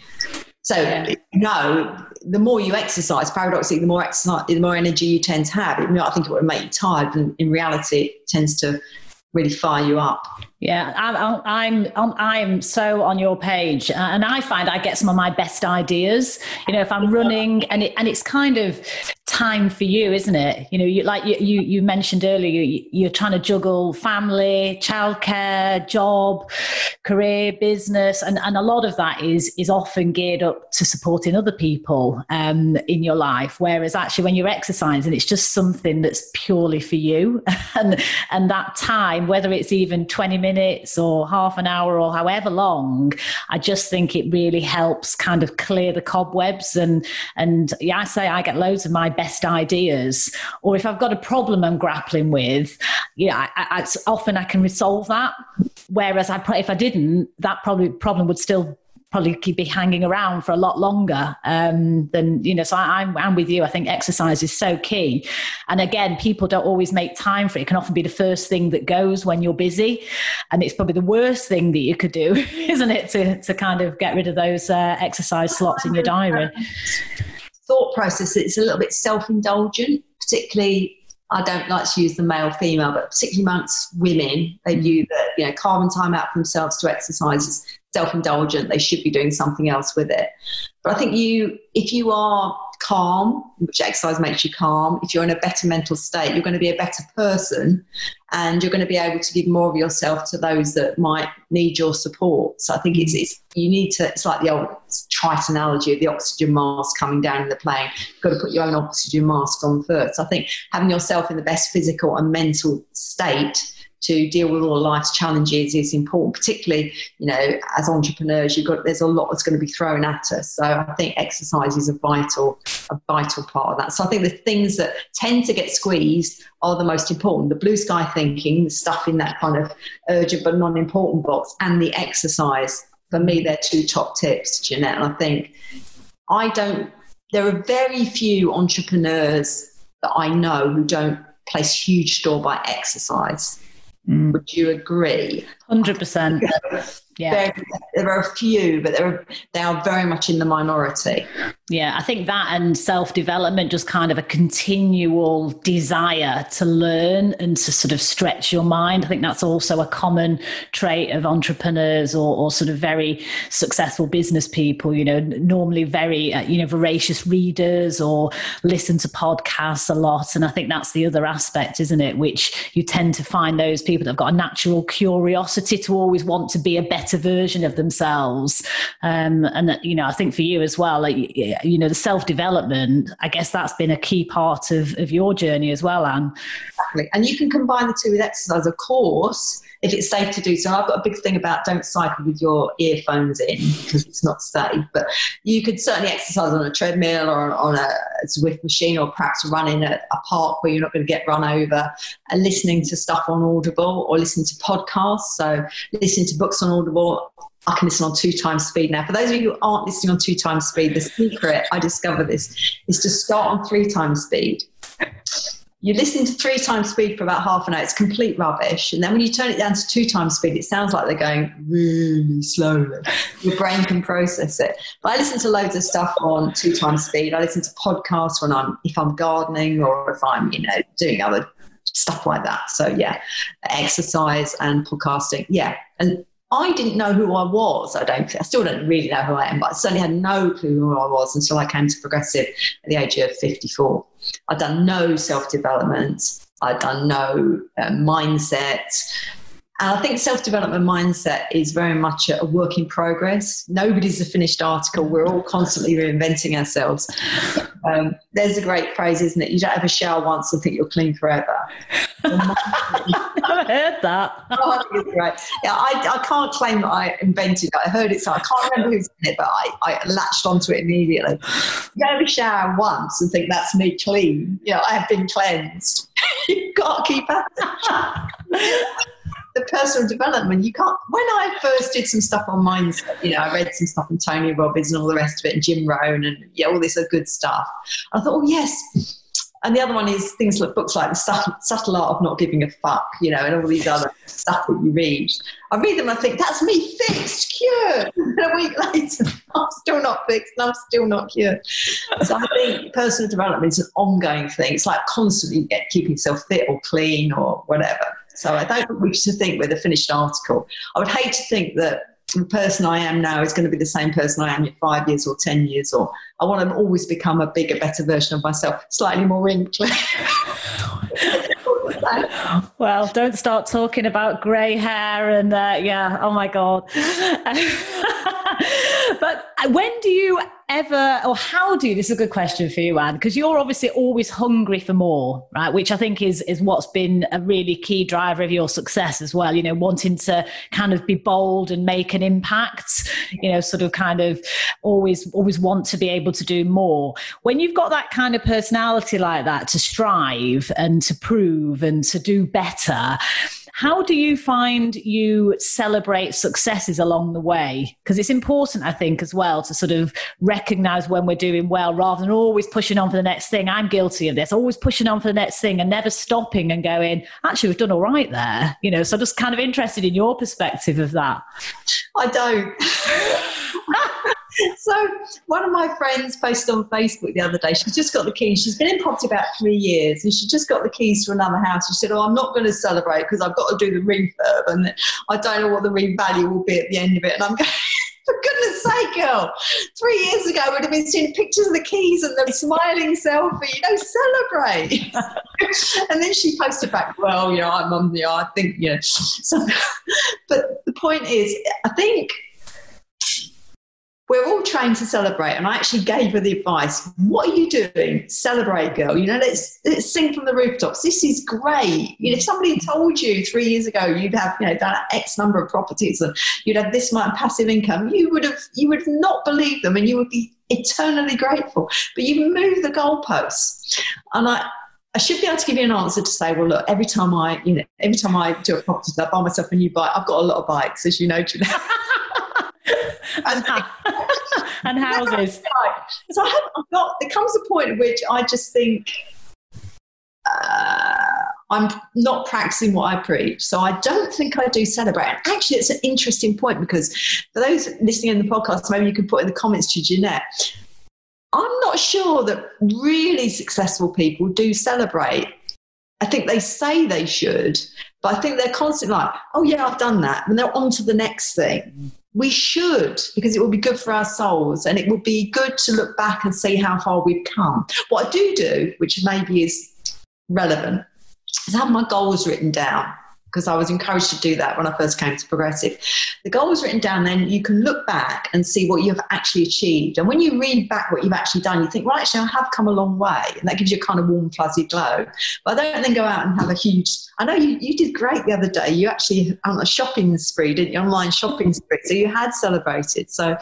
So yeah. no, the more you exercise, paradoxically, the more exercise, the more energy you tend to have. I think it would make you tired, and in reality, it tends to really fire you up. Yeah, I'm, I'm, I'm so on your page, and I find I get some of my best ideas. You know, if I'm running, and it, and it's kind of time for you, isn't it? You know, you like you you, you mentioned earlier, you, are trying to juggle family, childcare, job, career, business, and and a lot of that is is often geared up to supporting other people um, in your life. Whereas actually, when you're exercising, it's just something that's purely for you, and and that time, whether it's even twenty minutes minutes or half an hour or however long, I just think it really helps kind of clear the cobwebs. And and yeah, I say I get loads of my best ideas. Or if I've got a problem I'm grappling with, yeah, I, I, often I can resolve that. Whereas I, if I didn't, that probably problem would still probably keep be hanging around for a lot longer um, than you know so I, am I'm, I'm with you. I think exercise is so key. And again people don't always make time for it. It can often be the first thing that goes when you're busy. And it's probably the worst thing that you could do isn't it to, to kind of get rid of those uh, exercise slots in your diary? Thought process it's a little bit self-indulgent particularly I don't like to use the male female, but particularly amongst women, they view that you know carving time out for themselves to exercise is self-indulgent they should be doing something else with it. But i think you if you are calm which exercise makes you calm if you're in a better mental state you're going to be a better person and you're going to be able to give more of yourself to those that might need your support. So i think it's, it's you need to it's like the old trite analogy of the oxygen mask coming down in the plane. You've got to put your own oxygen mask on first. So i think having yourself in the best physical and mental state to deal with all life's challenges is important, particularly, you know, as entrepreneurs, you've got there's a lot that's going to be thrown at us. So I think exercise is a vital, a vital part of that. So I think the things that tend to get squeezed are the most important. The blue sky thinking, the stuff in that kind of urgent but non-important box, and the exercise. For me, they're two top tips, Jeanette. And I think I don't there are very few entrepreneurs that I know who don't place huge store by exercise. Mm. Would you agree? 100%. Yeah. There, there, are a few, but are, they are very much in the minority. Yeah, I think that and self development, just kind of a continual desire to learn and to sort of stretch your mind. I think that's also a common trait of entrepreneurs or, or sort of very successful business people, you know, normally very, uh, you know, voracious readers or listen to podcasts a lot. And I think that's the other aspect, isn't it? Which you tend to find those people that have got a natural curiosity to always want to be a better version of themselves. Um, and, you know, I think for you as well, like, you know the self development i guess that's been a key part of, of your journey as well anne. Exactly. And you can combine the two with exercise. Of course if it's safe to do so. I've got a big thing about don't cycle with your earphones in because it's not safe. But you could certainly exercise on a treadmill or on a Zwift machine or perhaps running at a park where you're not going to get run over and listening to stuff on audible or listening to podcasts. So listening to books on audible I can listen on two times speed now. For those of you who aren't listening on two times speed, the secret, I discovered this, is to start on three times speed. You listen to three times speed for about half an hour, it's complete rubbish. And then when you turn it down to two times speed, it sounds like they're going really slowly. Your brain can process it. But I listen to loads of stuff on two times speed. I listen to podcasts when I'm if I'm gardening or if I'm, you know, doing other stuff like that. So yeah, exercise and podcasting. Yeah. And I didn't know who I was. I don't. I still don't really know who I am, but I certainly had no clue who I was until I came to progressive at the age of 54. I'd done no self development. I'd done no uh, mindset. And I think self development mindset is very much a work in progress. Nobody's a finished article. We're all constantly reinventing ourselves. Um, there's a great phrase, isn't it? You don't have a shower once and think you're clean forever. I've heard that. oh. Yeah, I, I can't claim that I invented it. I heard it, so I can't remember who's in it, but I, I latched onto it immediately. You have a shower once and think that's me clean. You know, I have been cleansed. You've got to keep at it the personal development. You can't. When I first did some stuff on mindset, you know, I read some stuff on Tony Robbins and all the rest of it, and Jim Rohn, and yeah, all this good stuff. I thought, oh yes, and the other one is things like books like the subtle, subtle, art of not giving a fuck, you know, and all these other stuff that you read. I read them I think, that's me fixed, cured. And a week later, I'm still not fixed and I'm still not cured. So I think personal development is an ongoing thing. It's like constantly keeping yourself fit or clean or whatever. So I don't we should think with a finished article. I would hate to think that the person I am now is going to be the same person I am in five years or 10 years, or I want to always become a bigger, better version of myself, slightly more wrinkly. well, don't start talking about grey hair and uh, yeah, oh my God. but when do you ever, or how do you, this is a good question for you, Anne, because you're obviously always hungry for more, right? Which I think is, is what's been a really key driver of your success as well, you know, wanting to kind of be bold and make an impact, you know, sort of kind of always, always want to be able to do more. When you've got that kind of personality like that to strive and to prove and to do better, how do you find you celebrate successes along the way? Because it's important, I think, as well to sort of recognize when we're doing well rather than always pushing on for the next thing. I'm guilty of this, always pushing on for the next thing and never stopping and going, actually, we've done all right there. You know, so I'm just kind of interested in your perspective of that. I don't. so one of my friends posted on Facebook the other day. She's just got the keys. She's been in property about three years, and she just got the keys to another house. She said, "Oh, I'm not going to celebrate because I've got to do the refurb, and I don't know what the revalue will be at the end of it." And I'm going. For goodness sake, girl. Three years ago, we'd have been seeing pictures of the keys and the smiling selfie, you know, celebrate. and then she posted back, well, you know, I'm on the, I think, you know. So, but the point is, I think we're all trained to celebrate. And I actually gave her the advice what are you doing? Celebrate, girl. You know, let's, let's sing from the rooftops. This is great. You know, if somebody told you three years ago you'd have, you know, done X number of properties and you'd have this much passive income, you would have, you would not believe them and you would be eternally grateful. But you've moved the goalposts. And I, I should be able to give you an answer to say, well, look, every time I, you know, every time I do a property, I buy myself a new bike. I've got a lot of bikes, as you know, Jeanette. and, and houses. So I have, I've got, there comes a point at which I just think uh, I'm not practicing what I preach. So I don't think I do celebrate. And actually, it's an interesting point because for those listening in the podcast, maybe you can put in the comments to Jeanette. I'm not sure that really successful people do celebrate. I think they say they should, but I think they're constantly like, oh, yeah, I've done that. And they're on to the next thing we should because it will be good for our souls and it will be good to look back and see how far we've come. What I do do, which maybe is relevant, is have my goals written down because I was encouraged to do that when I first came to Progressive. The goal was written down, then you can look back and see what you've actually achieved. And when you read back what you've actually done, you think, well, actually, I have come a long way. And that gives you a kind of warm, fuzzy glow. But I don't then go out and have a huge, I know you, you did great the other day. You actually on a shopping spree, didn't you? Online shopping spree. So you had celebrated. So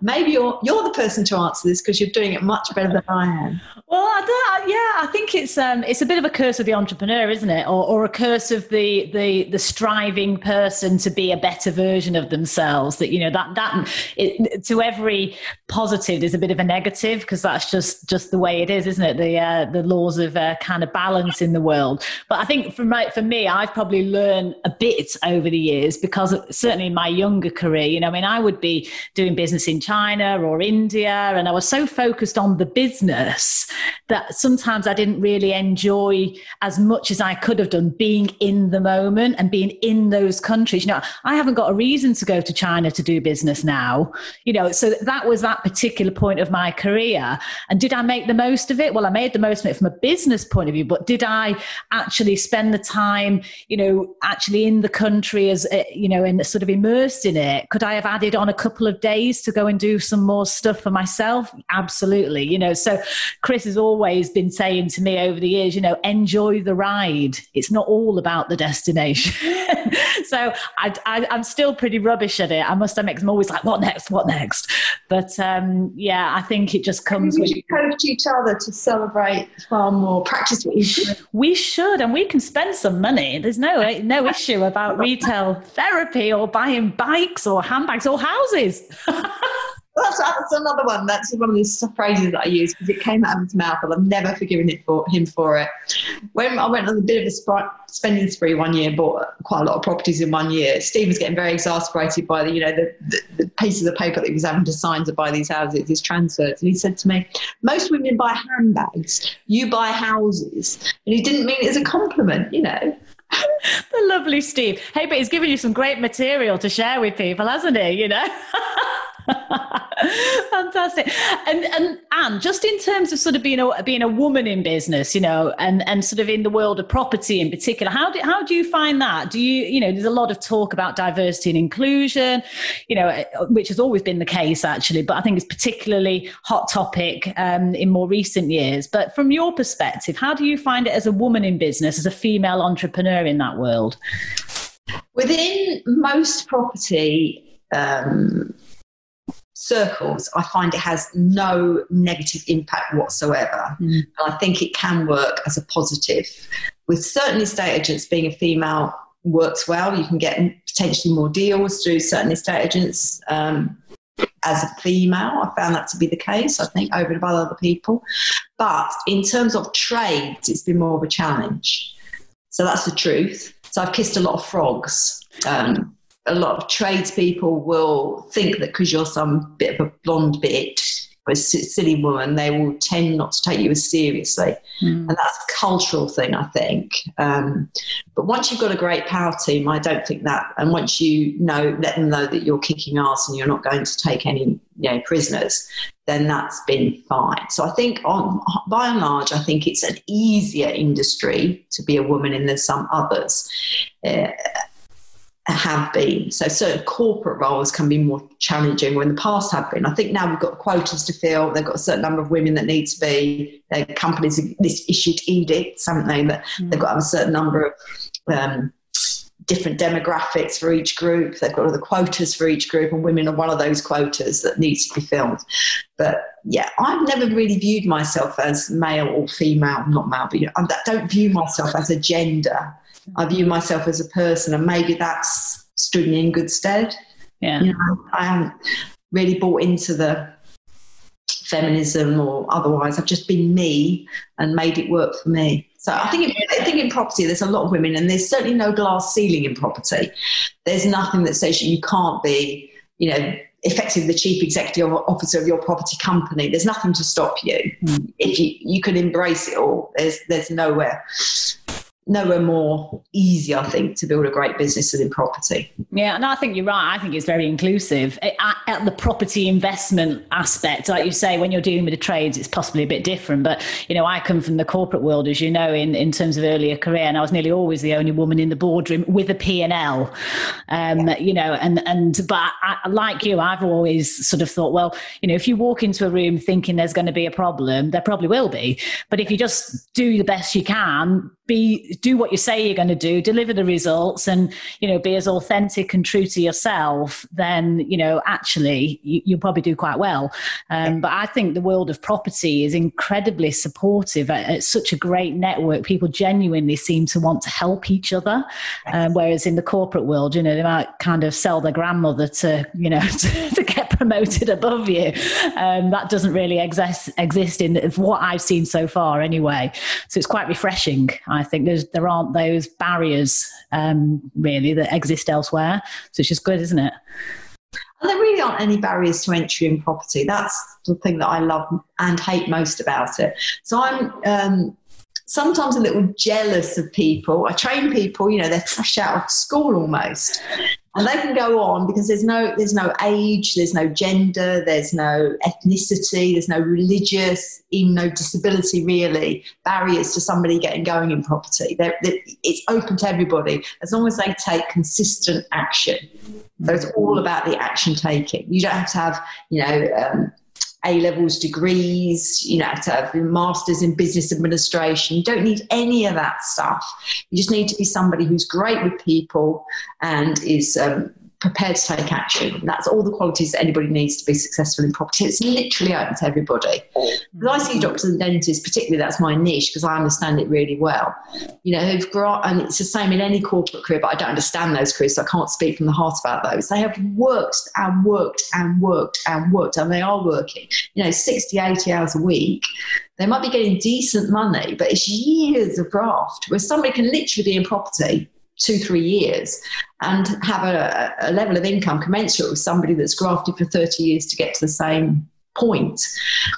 maybe you're, you're the person to answer this because you're doing it much better than I am. Well, I yeah, I think it's um, it's a bit of a curse of the entrepreneur, isn't it, or, or a curse of the the the striving person to be a better version of themselves. That you know that that it, to every positive, there's a bit of a negative because that's just just the way it is, isn't it? The uh, the laws of uh, kind of balance in the world. But I think for my, for me, I've probably learned a bit over the years because certainly in my younger career, you know, I mean, I would be doing business in China or India, and I was so focused on the business that sometimes I didn't really enjoy as much as I could have done being in the moment and being in those countries. You know, I haven't got a reason to go to China to do business now, you know, so that was that particular point of my career. And did I make the most of it? Well, I made the most of it from a business point of view, but did I actually spend the time, you know, actually in the country as, uh, you know, and sort of immersed in it? Could I have added on a couple of days to go and do some more stuff for myself? Absolutely. You know, so Chris has always been saying to me over the years, you know, enjoy the ride. It's not all about the destination. so I, am still pretty rubbish at it. I must admit, I'm always like, what next? What next? But um, yeah, I think it just comes we with. should coach each other to celebrate far more, practice what you should. We should, and we can spend some money. There's no eh, no issue about retail therapy or buying bikes or handbags or houses. That's, that's another one. That's one of these phrases that I use because it came out of his mouth, and I've never forgiven it for him for it. When I went on a bit of a sp- spending spree one year, bought quite a lot of properties in one year. Steve was getting very exasperated by the, you know, the, the, the pieces of paper that he was having to sign to buy these houses, his transfers, and he said to me, "Most women buy handbags. You buy houses," and he didn't mean it as a compliment, you know. the lovely Steve. Hey, but he's given you some great material to share with people, hasn't he? You know. Fantastic. And and Anne, just in terms of sort of being a being a woman in business, you know, and and sort of in the world of property in particular, how do how do you find that? Do you you know, there's a lot of talk about diversity and inclusion, you know, which has always been the case actually, but I think it's particularly hot topic um, in more recent years. But from your perspective, how do you find it as a woman in business, as a female entrepreneur in that world? Within most property. Um, circles, I find it has no negative impact whatsoever. Mm. And I think it can work as a positive. With certain estate agents, being a female works well. You can get potentially more deals through certain estate agents. Um, as a female, I found that to be the case, I think, over and above other people. But in terms of trades, it's been more of a challenge. So that's the truth. So I've kissed a lot of frogs. Um, a lot of tradespeople will think that because you're some bit of a blonde bit or a silly woman, they will tend not to take you as seriously. Mm. And that's a cultural thing, I think. Um, but once you've got a great power team, I don't think that. And once you know, let them know that you're kicking ass and you're not going to take any you know, prisoners, then that's been fine. So I think, on, by and large, I think it's an easier industry to be a woman in than some others. Uh, have been. So certain corporate roles can be more challenging or in the past have been. I think now we've got quotas to fill. They've got a certain number of women that need to be. Their companies have issued edicts, haven't they? That mm. they've got to have a certain number of um, different demographics for each group. They've got all the quotas for each group, and women are one of those quotas that needs to be filled. But yeah, I've never really viewed myself as male or female, not male, but you know, I don't view myself as a gender. I view myself as a person, and maybe that's stood me in good stead. Yeah, you know, I haven't really bought into the feminism or otherwise. I've just been me and made it work for me. So I think, in, I think in property, there's a lot of women, and there's certainly no glass ceiling in property. There's nothing that says you can't be, you know, effectively the chief executive officer of your property company. There's nothing to stop you mm. if you you can embrace it all. There's there's nowhere nowhere more easy, I think, to build a great business than in property. Yeah, and I think you're right. I think it's very inclusive at, at, the property investment aspect. Like you say, when you're dealing with the trades, it's possibly a bit different. But you know, I come from the corporate world, as you know, in, in terms of earlier career, and I was nearly always the only woman in the boardroom with a P and L. Um, yeah. You know, and and but I, like you, I've always sort of thought, well, you know, if you walk into a room thinking there's going to be a problem, there probably will be. But if you just do the best you can, be do what you say you're going to do deliver the results and you know be as authentic and true to yourself then you know actually you, will probably do quite well. Um, but i think the world of property is incredibly supportive it's such a great network. People genuinely seem to want to help each other um, whereas in the corporate world you know they might kind of sell their grandmother to you know to, to get promoted above you. Um, that doesn't really exist exist in what i've seen so far anyway. So it's quite refreshing I think there's there aren't those barriers um, really that exist elsewhere. So it's just good, isn't it? And there really aren't any barriers to entry in property. That's the thing that I love and hate most about it. So I'm um, sometimes a little jealous of people. I train people, you know, they're fresh out of school almost and they can go on because there's no there's no age there's no gender there's no ethnicity there's no religious even no disability really barriers to somebody getting going in property. They're, they're, it's open to everybody as long as they take consistent action. So it's all about the action taking. You don't have to have you know um, a levels degrees, you know, to have a master's in business administration. You don't need any of that stuff. You just need to be somebody who's great with people and is um, prepared to take action. That's all the qualities that anybody needs to be successful in property. It's literally open to everybody. Because I see mm-hmm. doctors and dentists, particularly that's my niche because I understand it really well. You know, who've got, and it's the same in any corporate career, but I don't understand those careers, so I can't speak from the heart about those. They have worked and worked and worked and worked, and they are working, you know, 60, 80 hours a week. They might be getting decent money, but it's years of graft where somebody can literally be in property two, three years and have a, a, level of income commensurate with somebody that's grafted for 30 years to get to the same point.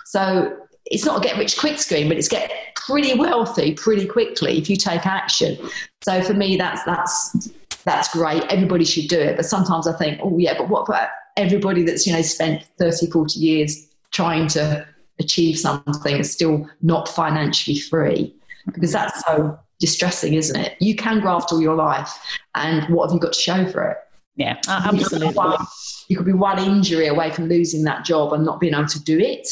So it's not a get rich quick scheme, but it's get pretty wealthy pretty quickly if you take action. So for me, that's, that's, that's great. Everybody should do it. But sometimes I think, oh yeah, but what about everybody that's, you know, spent 30, 40 years trying to achieve something is still not financially free? Because that's so distressing, isn't it? You can graft all your life, and what have you got to show for it? Yeah, absolutely. You could, one, you could be one injury away from losing that job and not being able to do it,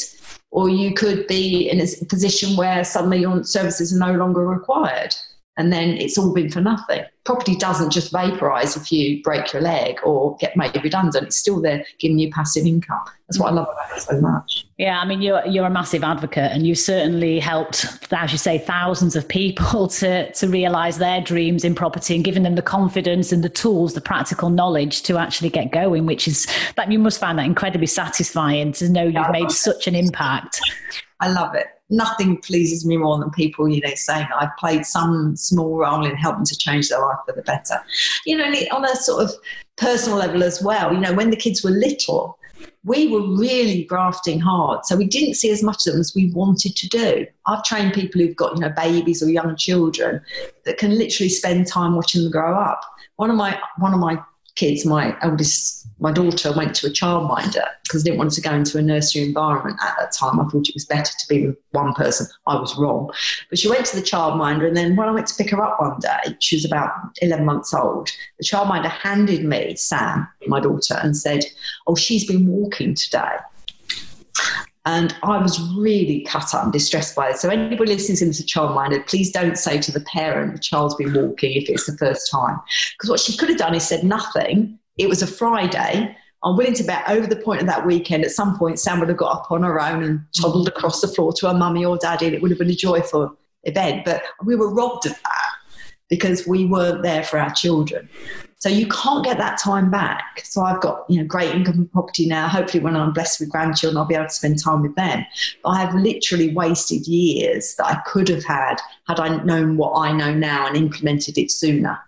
or you could be in a position where suddenly your services are no longer required and then it's all been for nothing. Property doesn't just vaporize if you break your leg or get made redundant. It's still there giving you passive income. That's what I love about it so much. Yeah, I mean, you're you're a massive advocate, and you've certainly helped, as you say, thousands of people to to realize their dreams in property and giving them the confidence and the tools, the practical knowledge to actually get going. Which is that you must find that incredibly satisfying to know you've made such an impact. I love it nothing pleases me more than people, you know, saying I've played some small role in helping to change their life for the better. You know, on a sort of personal level as well, you know, when the kids were little, we were really grafting hard. So we didn't see as much of them as we wanted to do. I've trained people who've got, you know, babies or young children that can literally spend time watching them grow up. One of my one of my kids, my eldest, my daughter went to a childminder because I didn't want to go into a nursery environment at that time. I thought it was better to be with one person. I was wrong. But she went to the childminder, and then when I went to pick her up one day, she was about 11 months old. The childminder handed me Sam, my daughter, and said, Oh, she's been walking today. And I was really cut up and distressed by it. So anybody listening to this childminder, please don't say to the parent the child's been walking if it's the first time. Because what she could have done is said nothing. It was a Friday. I'm willing to bet over the point of that weekend, at some point, Sam would have got up on her own and toddled across the floor to her mummy or daddy, and it would have been a joyful event. But we were robbed of that because we weren't there for our children. So you can't get that time back. So I've got you know great income from property now. Hopefully, when I'm blessed with grandchildren, I'll be able to spend time with them. But I have literally wasted years that I could have had had I known what I know now and implemented it sooner.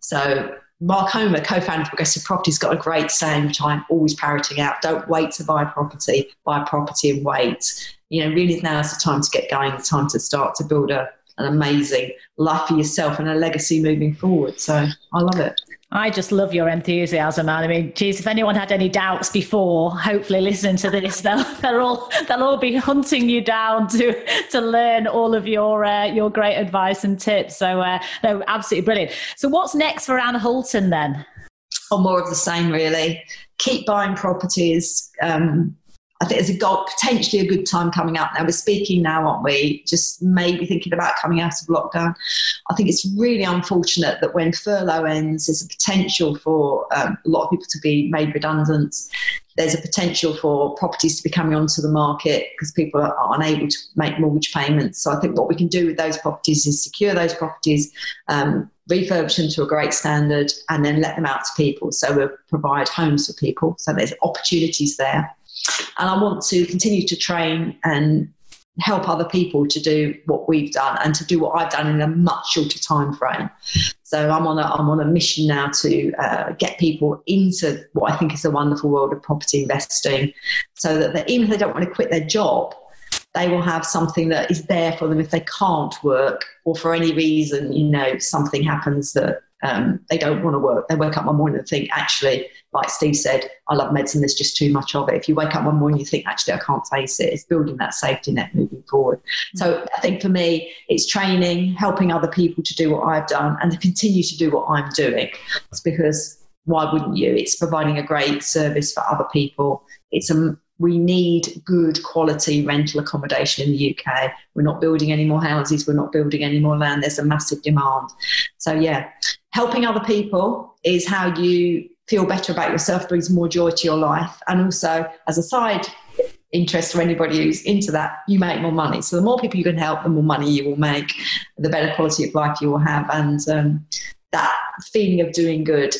So Mark Homer, co-founder of Progressive Property, has got a great saying which I'm always parroting out: "Don't wait to buy property, buy property and wait." You know, really now is the time to get going. The time to start to build a an amazing life for yourself and a legacy moving forward. So I love it. I just love your enthusiasm, man. I mean, geez, if anyone had any doubts before, hopefully listening to this, they'll, they'll all they'll all be hunting you down to to learn all of your uh, your great advice and tips. So, uh, no, absolutely brilliant. So, what's next for Anne Holton then? Or more of the same, really. Keep buying properties. Um, I think there's a goal, potentially a good time coming up now. We're speaking now, aren't we? Just maybe thinking about coming out of lockdown. I think it's really unfortunate that when furlough ends, there's a potential for um, a lot of people to be made redundant. There's a potential for properties to be coming onto the market because people are unable to make mortgage payments. So I think what we can do with those properties is secure those properties, um, refurbish them to a great standard, and then let them out to people. So we'll provide homes for people. So there's opportunities there. And I want to continue to train and help other people to do what we've done and to do what I've done in a much shorter time frame. So I'm on a I'm on a mission now to uh, get people into what I think is a wonderful world of property investing, so that they, even if they don't want to quit their job, they will have something that is there for them if they can't work or for any reason you know something happens that um, they don't want to work. They wake up one morning and think, actually, like Steve said, I love medicine, there's just too much of it. If you wake up one morning you think, actually, I can't face it, it's building that safety net moving forward. Mm-hmm. So I think for me, it's training, helping other people to do what I've done and to continue to do what I'm doing. It's because why wouldn't you? It's providing a great service for other people. It's a we need good quality rental accommodation in the UK. We're not building any more houses, we're not building any more land. There's a massive demand. So, yeah, helping other people is how you feel better about yourself brings more joy to your life. And also, as a side interest for anybody who's into that, you make more money. So the more people you can help, the more money you will make, the better quality of life you will have. And um, that feeling of doing good,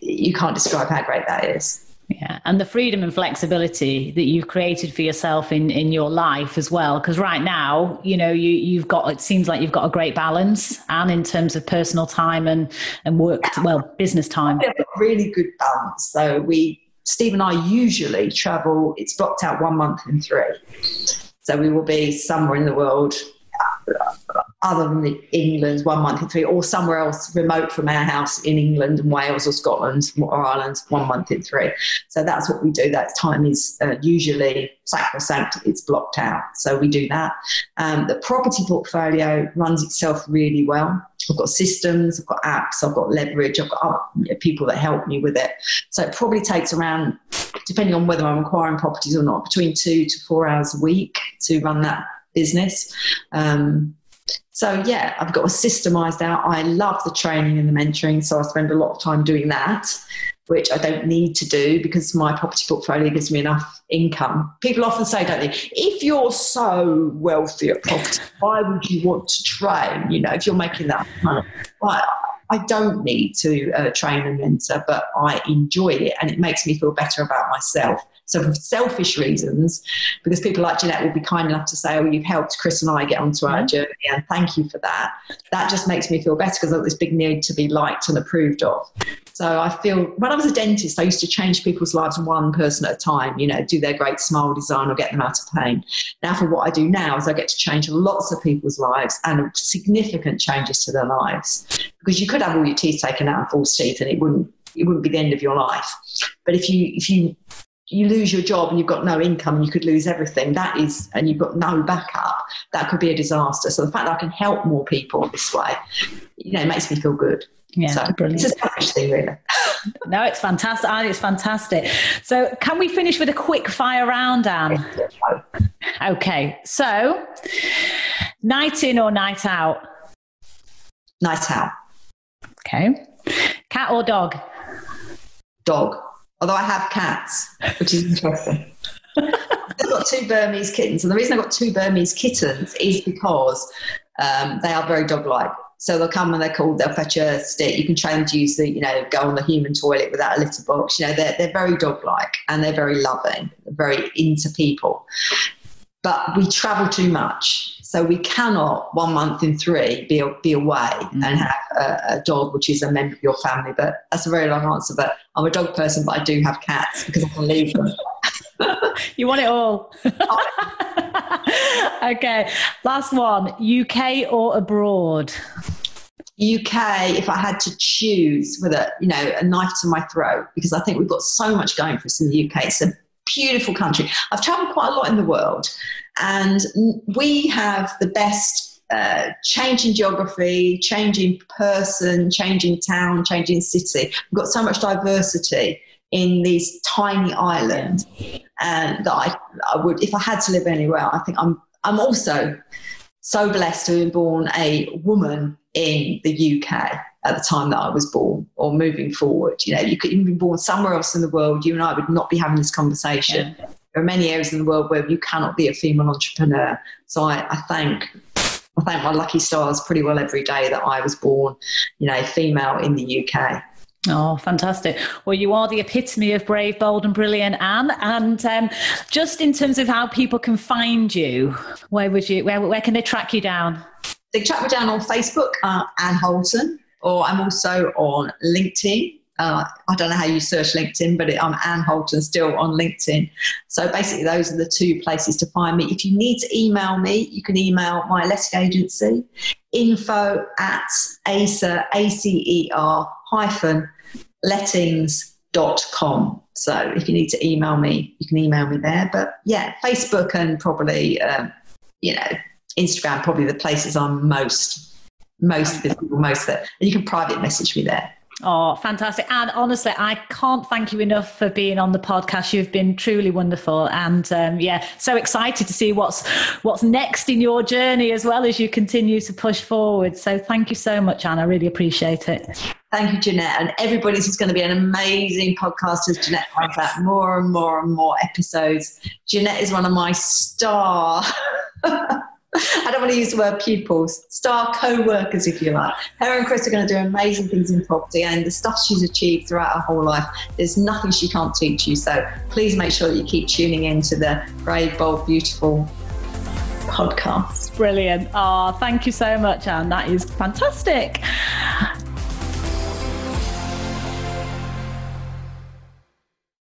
you can't describe how great that is. Yeah, and the freedom and flexibility that you've created for yourself in in your life as well. Because right now, you know, you you've got it seems like you've got a great balance, and in terms of personal time and and work, well, business time. We have a really good balance. So we, Steve and I, usually travel. It's blocked out one month in three. So we will be somewhere in the world other than England, one month in three, or somewhere else remote from our house in England and Wales or Scotland or Ireland, one month in three. So that's what we do. That time is uh, usually sacrosanct, it's blocked out. So we do that. Um, the property portfolio runs itself really well. I've got systems, I've got apps, I've got leverage, I've got people that help me with it. So it probably takes around, depending on whether I'm acquiring properties or not, between two to four hours a week to run that business. Um, so yeah, I've got a systemized out. I love the training and the mentoring, so I spend a lot of time doing that, which I don't need to do because my property portfolio gives me enough income. People often say, don't they, if you're so wealthy at property, why would you want to train? You know, if you're making that money. I don't need to uh, train and mentor, but I enjoy it and it makes me feel better about myself. So, for selfish reasons, because people like Jeanette will be kind enough to say, Oh, you've helped Chris and I get onto our mm-hmm. journey, and thank you for that. That just makes me feel better because I've got this big need to be liked and approved of. So I feel when I was a dentist, I used to change people's lives one person at a time, you know, do their great smile design or get them out of pain. Now, for what I do now is I get to change lots of people's lives and significant changes to their lives because you could have all your teeth taken out and false teeth and it wouldn't it wouldn't be the end of your life. But if you if you you lose your job and you've got no income and you could lose everything that is and you've got no backup that could be a disaster so the fact that i can help more people this way you know it makes me feel good yeah, so brilliant. It's a selfish thing, really. no, it's fantastic. It's fantastic. So, can we finish with a quick fire round, Anne? Okay. So, night in or night out? Night out. Okay. Cat or dog? Dog. Although I have cats, which is interesting. I've got two Burmese kittens, and the reason I've got two Burmese kittens is because um, they are very dog-like. So they'll come and they're called, they'll fetch a stick. You can train them to use the, you know, go on the human toilet without a litter box. You know, they're, they're very dog-like and they're very loving, very into people. But we travel too much. So we cannot one month in three be, be away mm-hmm. and have a, a, dog, which is a member of your family. But that's a very long answer. But I'm a dog person, but I do have cats because I can leave them. you want it all. okay. Last one UK or abroad? UK, if I had to choose with a you know a knife to my throat, because I think we've got so much going for us in the UK. It's a beautiful country. I've travelled quite a lot in the world, and we have the best uh, changing geography, changing person, changing town, changing city. We've got so much diversity in these tiny islands, and that I, I would, if I had to live anywhere, I think I'm. I'm also so blessed to have been born a woman in the UK at the time that I was born or moving forward. You know, you could even be born somewhere else in the world. You and I would not be having this conversation. Yeah there are many areas in the world where you cannot be a female entrepreneur. So I, I thank I thank my lucky stars pretty well every day that I was born, you know, female in the UK. Oh, fantastic. Well, you are the epitome of brave, bold, and brilliant, Anne. And um, just in terms of how people can find you, where would you, where, where can they track you down? They track me down on Facebook, uh, Anne Holton, or I'm also on LinkedIn uh, I don't know how you search LinkedIn, but it, I'm Anne Holton still on LinkedIn. So basically, those are the two places to find me. If you need to email me, you can email my letting agency, info at acer, A-C-E-R hyphen lettings.com. So if you need to email me, you can email me there. But yeah, Facebook and probably, um, you know, Instagram, probably the places I'm most most visible, most that. And you can private message me there. Oh, fantastic. And honestly, I can't thank you enough for being on the podcast. You've been truly wonderful. And um, yeah, so excited to see what's what's next in your journey as well as you continue to push forward. So thank you so much, Anne. I really appreciate it. Thank you, Jeanette. And everybody's just going to be an amazing podcast as Jeanette finds out more and more and more episodes. Jeanette is one of my star. I don't want to use the word pupils, star co-workers, if you like. Her and Chris are going to do amazing things in property, and the stuff she's achieved throughout her whole life, there's nothing she can't teach you. So please make sure that you keep tuning in to the Brave, Bold, Beautiful podcast. Brilliant. Oh, thank you so much, Anne. That is fantastic.